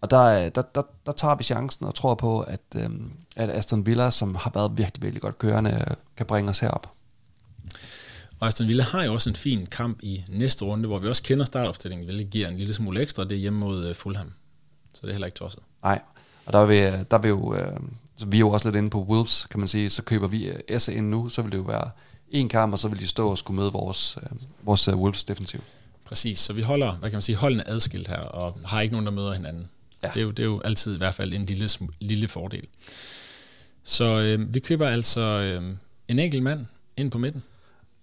Og der, der, der, der tager vi chancen og tror på, at, øh, at Aston Villa, som har været virkelig, virkelig godt kørende, kan bringe os herop. Og Aston Villa har jo også en fin kamp i næste runde, hvor vi også kender startopstillingen, hvilket giver en lille smule ekstra. Det er hjemme mod øh, Fulham. Så det er heller ikke tosset. Nej, og der er vi, der er vi jo, øh, så vi er jo også lidt inde på Wolves, kan man sige. Så køber vi øh, Esse ind nu, så vil det jo være en kamp, og så vil de stå og skulle møde vores, øh, vores øh, Wolves defensiv. Præcis, så vi holder, hvad kan man sige, holdene adskilt her, og har ikke nogen, der møder hinanden. Ja. Det, er jo, det er jo altid i hvert fald en lille, lille fordel. Så øh, vi køber altså øh, en enkelt mand ind på midten.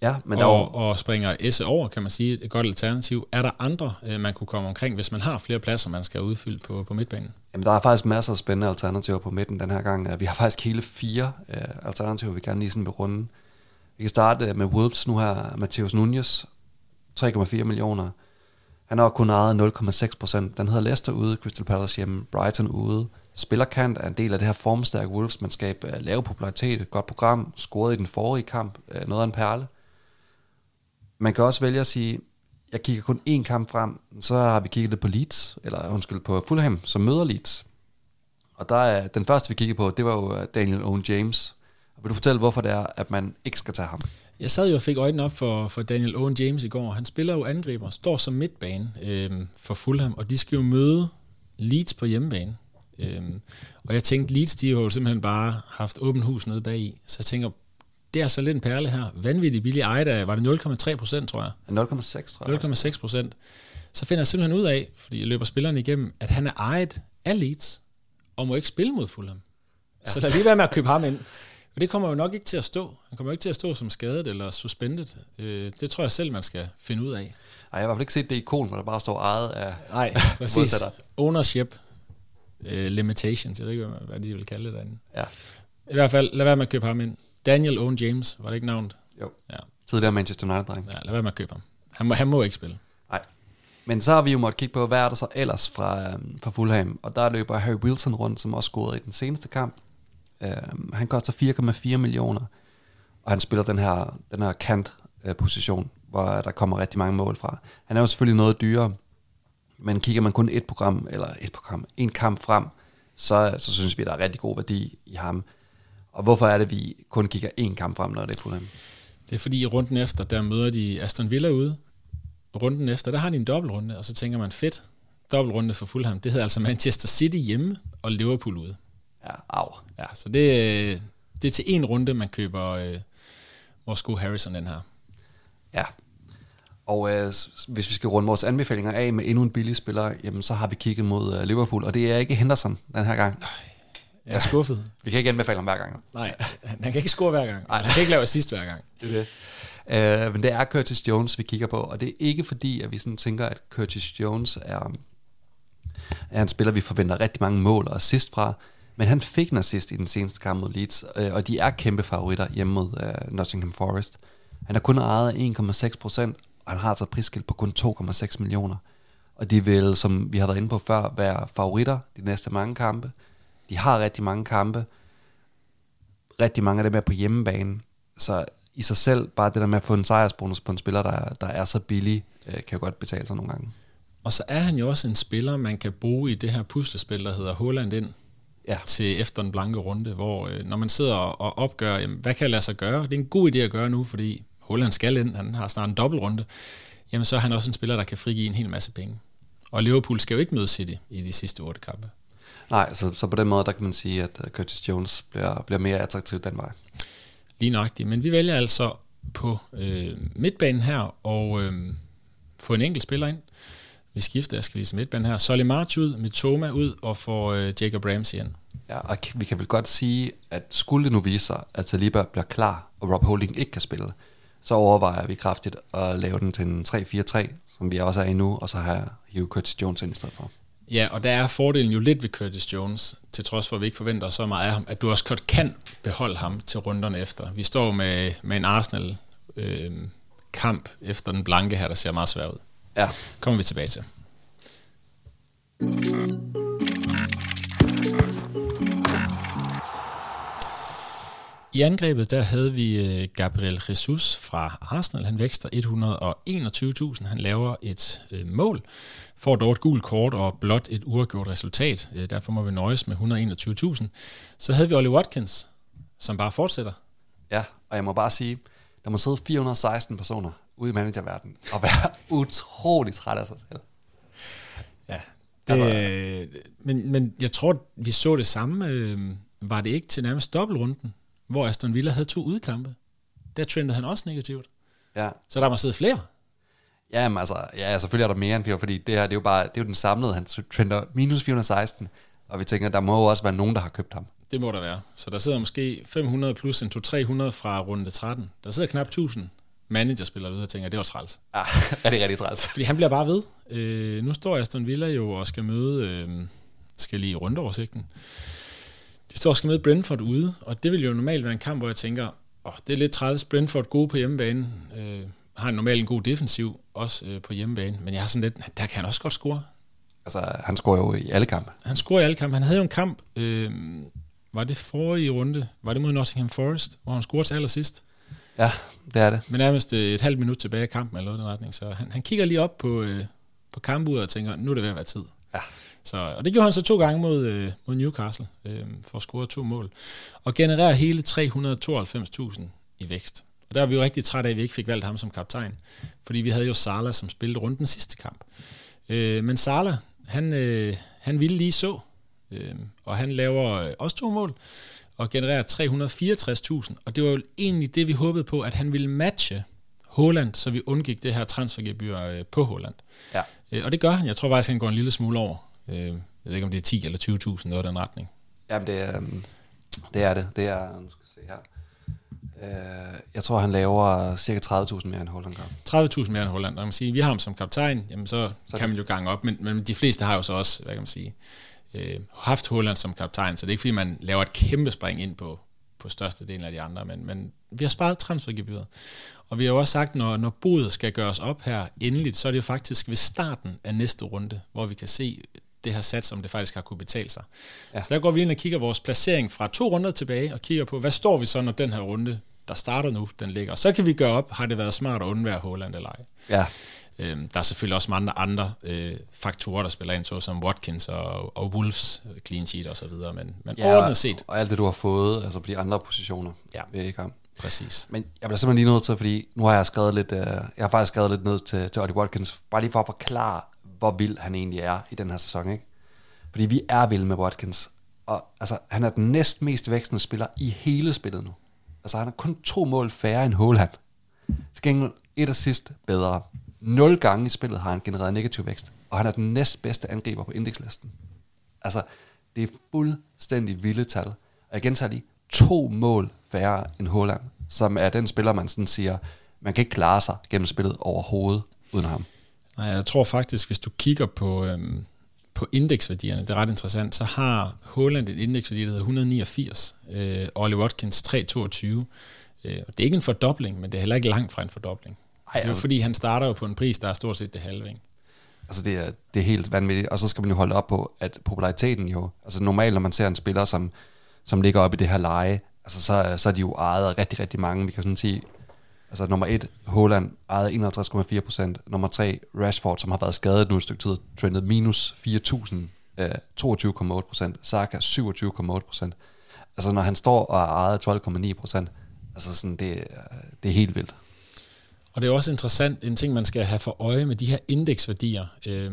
Ja, men der og, og springer S over, kan man sige, et godt alternativ. Er der andre, øh, man kunne komme omkring, hvis man har flere pladser, man skal udfylde på, på midtbanen? Jamen, der er faktisk masser af spændende alternativer på midten den her gang. Vi har faktisk hele fire øh, alternativer, vi gerne lige sådan vil runde. Vi kan starte øh, med Wolves nu her, Matheus Nunez, 3,4 millioner. Han har kun ejet 0,6 procent. Den hedder Leicester ude, Crystal Palace hjemme, Brighton ude. Spillerkant er en del af det her formstærke Wolves-mandskab. Lave popularitet, et godt program, scoret i den forrige kamp, noget af en perle. Man kan også vælge at sige, jeg kigger kun én kamp frem, så har vi kigget lidt på Leeds, eller undskyld, på Fulham, som møder Leeds. Og der er, den første, vi kiggede på, det var jo øh, Daniel Owen James. Og vil du fortælle, hvorfor det er, at man ikke skal tage ham? Jeg sad jo og fik øjnene op for, for Daniel Owen James i går. Han spiller jo angriber, står som midtbane øh, for Fulham, og de skal jo møde Leeds på hjemmebane. Øh, og jeg tænkte, Leeds, de har jo simpelthen bare haft åbent hus nede bagi. Så jeg tænker, det er altså lidt en perle her. Vanvittigt billig ejet af, var det 0,3 procent, tror jeg? 0,6, tror jeg. 0,6 procent. Så finder jeg simpelthen ud af, fordi jeg løber spilleren igennem, at han er ejet af Leeds, og må ikke spille mod Fulham. Ja. Så lad lige være med at købe ham ind. Og det kommer jo nok ikke til at stå. Han kommer jo ikke til at stå som skadet eller suspendet. Øh, det tror jeg selv, man skal finde ud af. Nej, jeg har i hvert fald ikke set det ikon, hvor der bare står ejet af Nej, præcis. Ownership uh, limitations. Jeg ved ikke, hvad de vil kalde det derinde. Ja. I hvert fald, lad være med at købe ham ind. Daniel Owen James, var det ikke navnet? Jo. Ja. Tidligere Manchester United-dreng. Ja, lad være med at købe ham. Han må, han må ikke spille. Nej. Men så har vi jo måttet kigge på, hvad er der så ellers fra, um, fra Fulham. Og der løber Harry Wilson rundt, som også scorede i den seneste kamp. Um, han koster 4,4 millioner. Og han spiller den her, den her kant-position, hvor der kommer rigtig mange mål fra. Han er jo selvfølgelig noget dyrere, men kigger man kun et program, eller et program, en kamp frem, så, så synes vi, der er rigtig god værdi i ham. Og hvorfor er det, at vi kun kigger én kamp frem, når det er Fulham? Det er fordi i runden efter, der møder de Aston Villa ude. Runden efter, der har de en dobbeltrunde, og så tænker man, fedt, dobbeltrunde for Fulham, det hedder altså Manchester City hjemme og Liverpool ude. Ja, au. Ja, så det, det er til en runde, man køber øh, vores gode Harrison den her. Ja. Og øh, hvis vi skal runde vores anbefalinger af med endnu en billig spiller, jamen så har vi kigget mod uh, Liverpool, og det er ikke Henderson den her gang. Jeg er skuffet. Vi kan ikke anbefale ham hver gang. Nej, han kan ikke score hver gang. Nej. Han kan ikke lave assist hver gang. Det er det. Uh, men det er Curtis Jones, vi kigger på, og det er ikke fordi, at vi sådan tænker, at Curtis Jones er, er en spiller, vi forventer rigtig mange mål og assist fra, men han fik en assist i den seneste kamp mod Leeds, uh, og de er kæmpe favoritter hjemme mod uh, Nottingham Forest. Han har kun ejet 1,6 procent, og han har altså prisskilt på kun 2,6 millioner. Og de vil, som vi har været inde på før, være favoritter de næste mange kampe. De har rigtig mange kampe. Rigtig mange af dem er på hjemmebane. Så i sig selv, bare det der med at få en sejrsbonus på en spiller, der, der er så billig, øh, kan jo godt betale sig nogle gange. Og så er han jo også en spiller, man kan bruge i det her puslespil, der hedder Holland ind ja. til efter den blanke runde, hvor øh, når man sidder og opgør, jamen, hvad kan jeg lade sig gøre? Det er en god idé at gøre nu, fordi Holland skal ind, han har snart en dobbeltrunde, jamen så er han også en spiller, der kan frigive en hel masse penge. Og Liverpool skal jo ikke møde City i de sidste otte kampe. Nej, så, så på den måde, der kan man sige, at øh, Curtis Jones bliver, bliver mere attraktiv den vej. Lige nøjagtigt. Men vi vælger altså på øh, midtbanen her og øh, få en enkelt spiller ind. Vi skifter, jeg skal lige midtbanen her. Solly March ud, Mitoma ud og får øh, Jacob Ramsey ind. Ja, og vi kan vel godt sige, at skulle det nu vise sig, at Saliba bliver klar, og Rob Holding ikke kan spille, så overvejer vi kraftigt at lave den til en 3-4-3, som vi også er i nu, og så have Hugh Curtis Jones ind i stedet for. Ja, og der er fordelen jo lidt ved Curtis Jones, til trods for, at vi ikke forventer så meget af ham, at du også godt kan beholde ham til runderne efter. Vi står med, med en Arsenal øh, kamp efter den blanke her, der ser meget svær ud. Ja. Kommer vi tilbage til. I angrebet der havde vi øh, Gabriel Jesus fra Arsenal. Han vækster 121.000. Han laver et øh, mål, får dog et gult kort og blot et uafgjort resultat. Øh, derfor må vi nøjes med 121.000. Så havde vi Ollie Watkins, som bare fortsætter. Ja, og jeg må bare sige, der må sidde 416 personer ude i managerverdenen og være utrolig træt af sig selv. Ja, det, altså, men, men jeg tror, vi så det samme. var det ikke til nærmest dobbeltrunden? Hvor Aston Villa havde to udkampe. Der trendede han også negativt. Ja. Så der må sidde flere. Ja, men altså, ja, selvfølgelig er der mere end fire, fordi det her, det er jo bare, det er jo den samlede, han trender minus 416, og vi tænker, der må jo også være nogen, der har købt ham. Det må der være. Så der sidder måske 500 plus en 200-300 fra runde 13. Der sidder knap 1000 managerspillere derude og tænker, det var træls. Ja, er det rigtig træls. Fordi han bliver bare ved. Øh, nu står Aston Villa jo og skal møde, øh, skal lige rundeoversigten. De står og skal møde Brentford ude, og det vil jo normalt være en kamp, hvor jeg tænker, åh, det er lidt træls. Brentford gode på hjemmebane, øh, har normalt en god defensiv, også øh, på hjemmebane, men jeg har sådan lidt, der kan han også godt score. Altså, han scorer jo i alle kampe. Han scorer i alle kampe. Han havde jo en kamp, øh, var det forrige runde, var det mod Nottingham Forest, hvor han scorede til allersidst. Ja, det er det. Men nærmest øh, et halvt minut tilbage i kampen, eller noget i den retning. Så han, han kigger lige op på, øh, på kampuret og tænker, nu er det ved at være tid. Ja. Så, og det gjorde han så to gange mod, øh, mod Newcastle, øh, for at score to mål. Og genererer hele 392.000 i vækst. Og der er vi jo rigtig trætte af, at vi ikke fik valgt ham som kaptajn. Fordi vi havde jo Sala, som spillede rundt den sidste kamp. Øh, men Sala, han, øh, han ville lige så. Øh, og han laver øh, også to mål og genererer 364.000. Og det var jo egentlig det, vi håbede på, at han ville matche Holland, så vi undgik det her transfergebyr øh, på Holland. Ja. Øh, og det gør han. Jeg tror faktisk, han går en lille smule over. Øh, jeg ved ikke, om det er 10 eller 20.000, noget af den retning. Jamen, det er, det er det. Det er, nu skal se her. Øh, jeg tror, han laver cirka 30.000 mere end Holland gør. 30.000 mere end Holland. Og man sige, vi har ham som kaptajn, jamen så, så kan man jo gange op. Men, men de fleste har jo så også, hvad kan man sige, øh, haft Holland som kaptajn, så det er ikke fordi, man laver et kæmpe spring ind på, på største del af de andre, men, men vi har sparet transfergebyret. Og vi har jo også sagt, når, når bodet skal gøres op her endeligt, så er det jo faktisk ved starten af næste runde, hvor vi kan se det her sat, som det faktisk har kunne betale sig. Ja. Så der går vi ind og kigger vores placering fra to runder tilbage, og kigger på, hvad står vi så, når den her runde, der starter nu, den ligger. Og så kan vi gøre op, har det været smart at undvære Holland eller ej. Ja. Øhm, der er selvfølgelig også mange andre øh, faktorer, der spiller ind, så som Watkins og, og Wolves clean sheet og så videre, men, men ja, ordentligt set. Og alt det, du har fået, altså på de andre positioner ja. ved. Præcis. Men jeg bliver simpelthen lige nødt til, fordi nu har jeg skrevet lidt, øh, jeg har faktisk skrevet lidt ned til, til Oddy Watkins, bare lige for at forklare, hvor vild han egentlig er i den her sæson, ikke? Fordi vi er vilde med Watkins, og altså, han er den næst mest vækstende spiller i hele spillet nu. Altså, han har kun to mål færre end Haaland. Til gengæld et assist bedre. Nul gange i spillet har han genereret negativ vækst, og han er den næst bedste angriber på indekslisten. Altså, det er fuldstændig vilde tal. Og igen gentager lige, to mål færre end Haaland, som er den spiller, man sådan siger, man kan ikke klare sig gennem spillet overhovedet uden ham. Nej, jeg tror faktisk, hvis du kigger på, øhm, på indeksværdierne, det er ret interessant, så har Haaland et indeksværdi, der hedder 189, øh, Ollie Watkins 322. Øh, det er ikke en fordobling, men det er heller ikke langt fra en fordobling. Ej, det er jo altså, fordi, han starter jo på en pris, der er stort set det halve. Ikke? Altså det er, det er helt vanvittigt, og så skal man jo holde op på, at populariteten jo, altså normalt når man ser en spiller, som, som ligger op i det her leje, altså så, så er de jo ejet af rigtig, rigtig mange. Vi kan sådan sige, altså nummer et, Holland ejet 51,4 procent. Nummer tre, Rashford, som har været skadet nu et stykke tid, trendet minus 4.000, øh, 22,8 procent. Saka 27,8 procent. Altså når han står og er ejet 12,9 procent, altså sådan, det, øh, det er helt vildt. Og det er også interessant, en ting man skal have for øje med de her indeksværdier øh,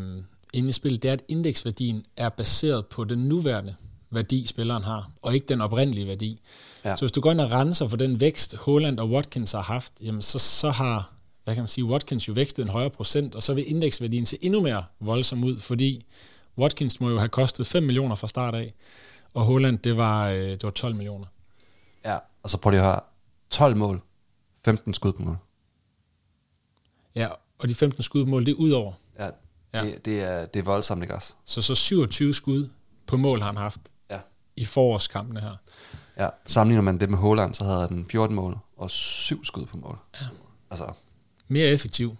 inde i spillet, det er, at indeksværdien er baseret på den nuværende værdi, spilleren har, og ikke den oprindelige værdi. Ja. Så hvis du går ind og renser for den vækst, Holland og Watkins har haft, jamen så, så har hvad kan man sige, Watkins jo vækstet en højere procent, og så vil indeksværdien se endnu mere voldsom ud, fordi Watkins må jo have kostet 5 millioner fra start af, og Holland, det var, øh, det var 12 millioner. Ja, og så prøv lige at høre, 12 mål, 15 skud på mål. Ja, og de 15 skud på mål, det er ud over. Ja, ja. Det, det, er, det er voldsomt, ikke også? Så, så 27 skud på mål har han haft. I forårskampene her. Ja, sammenligner man det med Holland, så havde den 14 mål og 7 skud på mål. Ja. Altså, mere effektiv.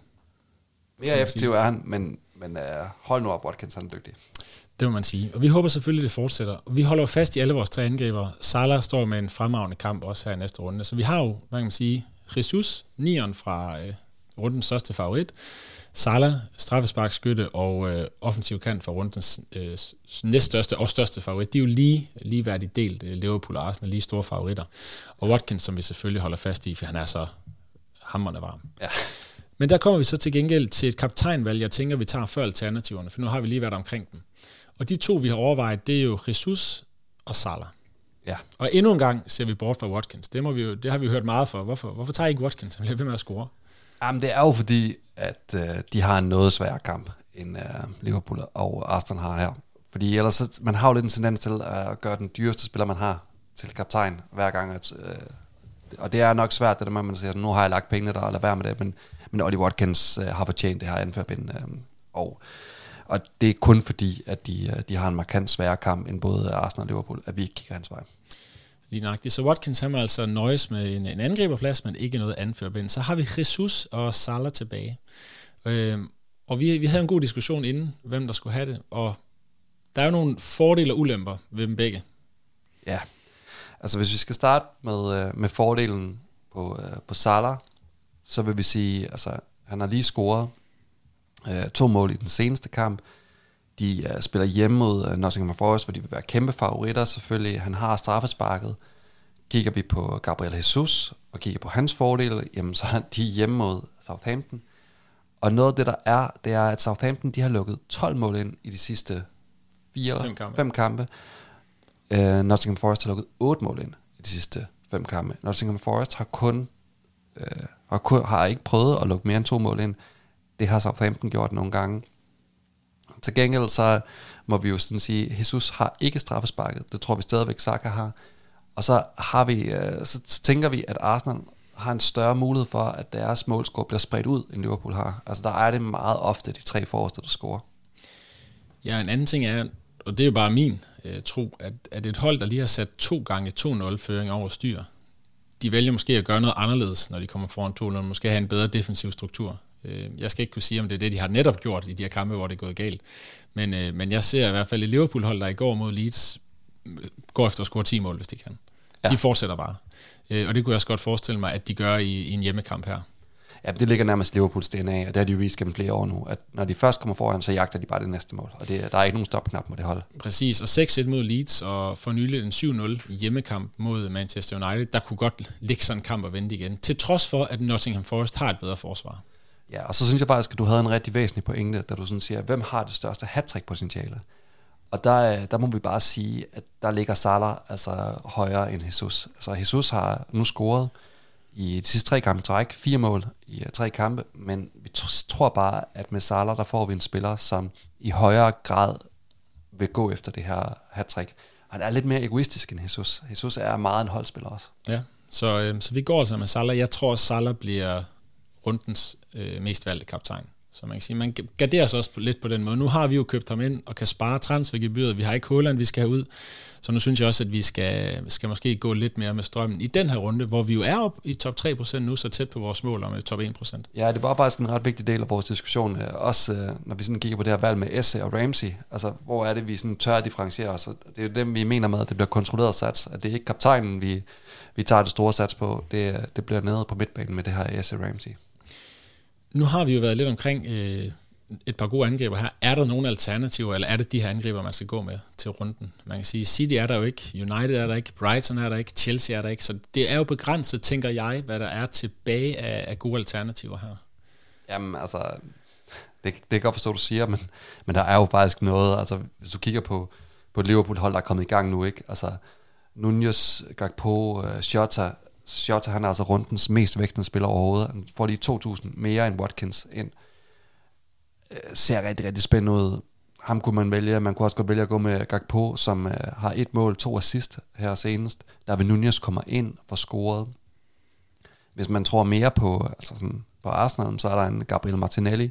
Mere effektiv er han, men, men uh, hold nu op, Watkins han er dygtig. Det må man sige. Og vi håber selvfølgelig, det fortsætter. Og vi holder fast i alle vores tre angriber. Salah står med en fremragende kamp også her i næste runde. Så vi har jo, hvad kan man sige, Jesus, nieren fra øh, rundens største favorit. Salah, straffesparkskytte og øh, offensiv kant for rundens øh, næststørste og største favorit. De er jo lige ligeværdigt delt, øh, Liverpool og Arsenal, lige store favoritter. Og Watkins, som vi selvfølgelig holder fast i, for han er så hammerende varm. Ja. Men der kommer vi så til gengæld til et kaptajnvalg, jeg tænker, vi tager før alternativerne, for nu har vi lige været omkring dem. Og de to, vi har overvejet, det er jo Jesus og Salah. Ja. Og endnu en gang ser vi bort fra Watkins. Det, må vi jo, det har vi jo hørt meget for. Hvorfor, hvorfor tager I ikke Watkins? Han bliver ved med at score. Jamen, det er jo fordi, at øh, de har en noget sværere kamp, end øh, Liverpool og Arsenal har her. Fordi ellers, så, man har jo lidt en tendens til at gøre den dyreste spiller, man har, til kaptajn hver gang. At, øh, og det er nok svært, det der med, at man siger, nu har jeg lagt pengene der, og lad være med det, men, men Ollie Watkins øh, har fortjent det her anførbind. Øh, og, og det er kun fordi, at de, øh, de har en markant sværere kamp end både Arsenal og Liverpool, at vi ikke kigger hans vej. Lige nøjagtigt. Så Watkins han må altså nøjes med en, en angriberplads, men ikke noget anførbind. Så har vi Jesus og Salah tilbage. Øh, og vi, vi havde en god diskussion inden, hvem der skulle have det, og der er jo nogle fordele og ulemper ved dem begge. Ja, altså hvis vi skal starte med, øh, med fordelen på, øh, på Salah, så vil vi sige, altså han har lige scoret øh, to mål i den seneste kamp. De uh, spiller hjemme mod uh, Nottingham Forest, hvor de vil være kæmpe favoritter selvfølgelig. Han har straffesparket. Kigger vi på Gabriel Jesus og kigger på hans fordele, jamen så er de hjemme mod Southampton. Og noget af det, der er, det er, at Southampton de har lukket 12 mål ind i de sidste fire, fem kampe. Fem kampe. Uh, Nottingham Forest har lukket 8 mål ind i de sidste fem kampe. Nottingham Forest har kun, uh, har, kun, har ikke prøvet at lukke mere end to mål ind. Det har Southampton gjort nogle gange. Til gengæld så må vi jo sådan sige, Jesus har ikke straffesparket. Det tror vi stadigvæk Saka har. Og så, har vi, øh, så tænker vi, at Arsenal har en større mulighed for, at deres målscore bliver spredt ud, end Liverpool har. Altså der er det meget ofte de tre forreste, der scorer. Ja, en anden ting er, og det er jo bare min øh, tro, at, at et hold, der lige har sat to gange 2-0-føring over styr, de vælger måske at gøre noget anderledes, når de kommer foran 2-0, måske have en bedre defensiv struktur. Øh, jeg skal ikke kunne sige, om det er det, de har netop gjort i de her kampe, hvor det er gået galt. Men, øh, men jeg ser i hvert fald et Liverpool-hold, der i går mod Leeds, øh, går efter at score 10 mål, hvis de kan. Ja. De fortsætter bare. og det kunne jeg også godt forestille mig, at de gør i, i en hjemmekamp her. Ja, det ligger nærmest Liverpools DNA, og det har de jo vist gennem flere år nu, at når de først kommer foran, så jagter de bare det næste mål, og det, der er ikke nogen stopknap med det hold. Præcis, og 6-1 mod Leeds, og for nylig en 7-0 hjemmekamp mod Manchester United, der kunne godt ligge sådan en kamp og vente igen, til trods for, at Nottingham Forest har et bedre forsvar. Ja, og så synes jeg faktisk, at du havde en rigtig væsentlig pointe, da du sådan siger, hvem har det største hat potentiale Og der, øh, der må vi bare sige, at der ligger Salah altså højere end Jesus. Altså Jesus har nu scoret i de sidste tre kampe træk, fire mål i øh, tre kampe, men vi tror bare, at med Salah, der får vi en spiller, som i højere grad vil gå efter det her hat-trick. Han er lidt mere egoistisk end Jesus. Jesus er meget en holdspiller også. Ja, så, øh, så vi går altså med Salah. Jeg tror, at Salah bliver rundens øh, mest valgte kaptajn. Så man kan sige, man garderer sig også lidt på den måde. Nu har vi jo købt ham ind og kan spare transfergebyret. Vi har ikke Holland, vi skal have ud. Så nu synes jeg også, at vi skal, skal måske gå lidt mere med strømmen i den her runde, hvor vi jo er op i top 3% nu, så tæt på vores mål om øh, top 1%. Ja, det var faktisk en ret vigtig del af vores diskussion. Øh, også øh, når vi sådan kigger på det her valg med Esse og Ramsey. Altså, hvor er det, vi sådan tør at differentiere os? Det er jo dem, vi mener med, at det bliver kontrolleret sats. At det er ikke kaptajnen, vi, vi tager det store sats på. Det, det bliver nede på midtbanen med det her Esse Ramsey. Nu har vi jo været lidt omkring øh, et par gode angriber her. Er der nogle alternativer, eller er det de her angriber, man skal gå med til runden? Man kan sige, City er der jo ikke, United er der ikke, Brighton er der ikke, Chelsea er der ikke, så det er jo begrænset, tænker jeg, hvad der er tilbage af, af gode alternativer her. Jamen altså, det, det kan godt forstå, du siger, men, men der er jo faktisk noget, altså hvis du kigger på, på et Liverpool-hold, der er kommet i gang nu, ikke? Altså, Nunez, Gakpo, øh, uh, Shota, Shota, han er altså rundens mest vægtende spiller overhovedet. Han får lige 2.000 mere end Watkins ind. Øh, ser rigtig, rigtig spændende ud. Ham kunne man vælge. Man kunne også godt vælge at gå med Gakpo, som øh, har et mål, to assist her senest. Der vil Nunez kommer ind for scoret. Hvis man tror mere på, altså sådan, på Arsenal, så er der en Gabriel Martinelli.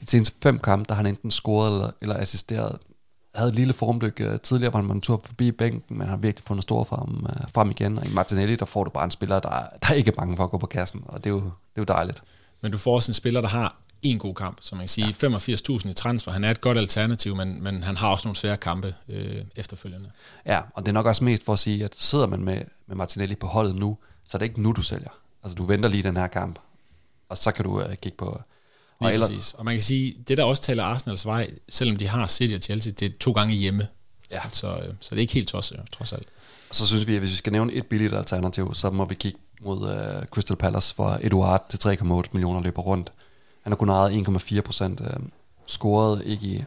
I de seneste fem kampe, der har han enten scoret eller, eller assisteret havde et lille formdyk uh, tidligere, hvor man tur forbi bænken, men har virkelig fundet stor frem, uh, frem igen. Og i Martinelli, der får du bare en spiller, der, der er ikke bange for at gå på kassen, og det er jo, det er jo dejligt. Men du får også en spiller, der har en god kamp, som man kan sige. Ja. 85.000 i transfer. Han er et godt alternativ, men, men han har også nogle svære kampe øh, efterfølgende. Ja, og det er nok også mest for at sige, at sidder man med, med Martinelli på holdet nu, så er det ikke nu, du sælger. Altså, du venter lige den her kamp, og så kan du uh, kigge på, og, eller... præcis. og man kan sige, det der også taler Arsenals vej, selvom de har City og Chelsea, det er to gange hjemme. Ja. Så, øh, så det er ikke helt tosset, trods alt. Og så synes vi, at hvis vi skal nævne et billigt alternativ, så må vi kigge mod uh, Crystal Palace, hvor Eduard til 3,8 millioner løber rundt. Han har kun ejet 1,4 procent, uh, scoret ikke i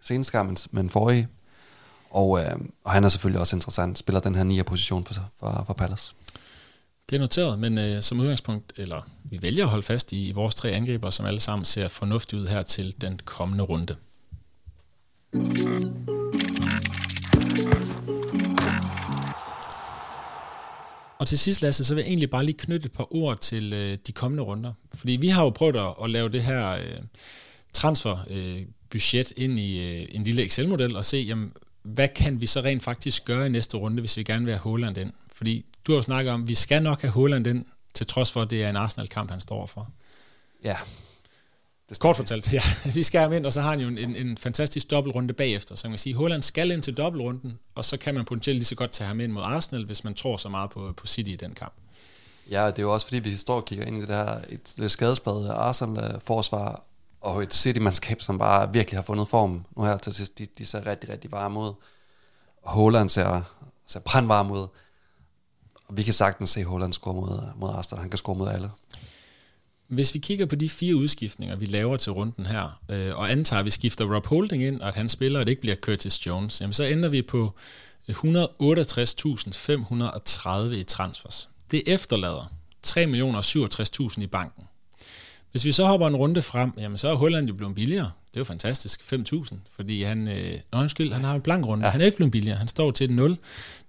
seneste men, forrige. Og, uh, og han er selvfølgelig også interessant, spiller den her 9. position for, for, for Palace. Det er noteret, men øh, som udgangspunkt, eller vi vælger at holde fast i, i vores tre angriber, som alle sammen ser fornuftigt ud her til den kommende runde. Og til sidst, Lasse, så vil jeg egentlig bare lige knytte et par ord til øh, de kommende runder. Fordi vi har jo prøvet at, at lave det her øh, transferbudget øh, ind i øh, en lille Excel-model og se, jamen, hvad kan vi så rent faktisk gøre i næste runde, hvis vi gerne vil have Holland ind? Fordi du har jo snakket om, vi skal nok have Holland ind, til trods for, at det er en Arsenal-kamp, han står for. Ja. Det Kort fortalt, ja. Vi skal have ind, og så har han jo en, en, en fantastisk dobbeltrunde bagefter. Så man kan sige, at Holland skal ind til dobbeltrunden, og så kan man potentielt lige så godt tage ham ind mod Arsenal, hvis man tror så meget på, på City i den kamp. Ja, det er jo også fordi, vi står og kigger ind i det her et skadesbred Arsenal-forsvar, og et City-mandskab, som bare virkelig har fundet form nu her til sidst. De, de ser rigtig, rigtig varme ud. Og Holland ser, ser brandvarm ud. Og vi kan sagtens se Holland score mod, mod Arsenal. Han kan score mod alle. Hvis vi kigger på de fire udskiftninger, vi laver til runden her, øh, og antager, at vi skifter Rob Holding ind, og at han spiller, og det ikke bliver Curtis Jones, jamen så ender vi på øh, 168.530 i transfers. Det efterlader 3.067.000 i banken. Hvis vi så hopper en runde frem, jamen så er Holland jo blevet billigere. Det er jo fantastisk. 5.000, fordi han... Øh, nå, undskyld, han har en blank runde. Ja. Han er ikke blevet billigere. Han står til et 0.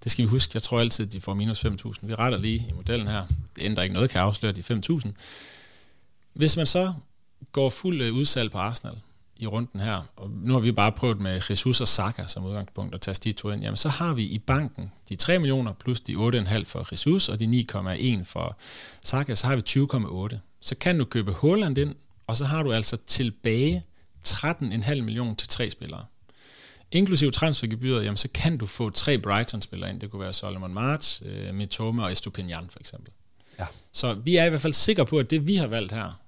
Det skal vi huske. Jeg tror altid, at de får minus 5.000. Vi retter lige i modellen her. Det ændrer ikke noget, kan afsløre de 5.000. Hvis man så går fuld øh, udsalg på Arsenal i runden her, og nu har vi bare prøvet med Jesus og Saka som udgangspunkt at tage de to ind, jamen så har vi i banken de 3 millioner plus de 8,5 for Jesus og de 9,1 for Saka, så har vi 20,8 så kan du købe Holland ind, og så har du altså tilbage 13,5 millioner til tre spillere. Inklusive transfergebyret, jamen, så kan du få tre Brighton-spillere ind. Det kunne være Solomon March, øh, Mitoma og Estupinian for eksempel. Ja. Så vi er i hvert fald sikre på, at det vi har valgt her,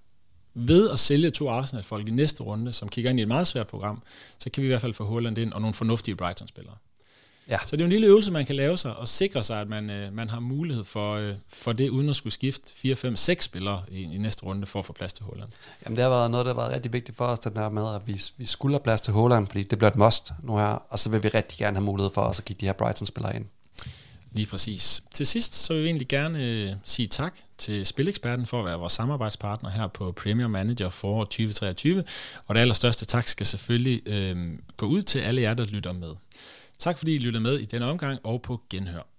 ved at sælge to Arsenal-folk i næste runde, som kigger ind i et meget svært program, så kan vi i hvert fald få Holland ind og nogle fornuftige Brighton-spillere. Ja. Så det er jo en lille øvelse, man kan lave sig og sikre sig, at man, øh, man har mulighed for, øh, for det, uden at skulle skifte 4, 5, 6 spillere i, i næste runde for at få plads til Holland. Jamen det har været noget, der har været rigtig vigtigt for os, den der med, at vi, vi skulle have plads til Holland, fordi det bliver et must nu her, og så vil vi rigtig gerne have mulighed for os at kigge de her Brighton-spillere ind. Lige præcis. Til sidst så vil vi egentlig gerne øh, sige tak til Spileksperten for at være vores samarbejdspartner her på Premier Manager for 2023. Og det allerstørste tak skal selvfølgelig øh, gå ud til alle jer, der lytter med. Tak fordi I lyttede med i denne omgang og på genhør.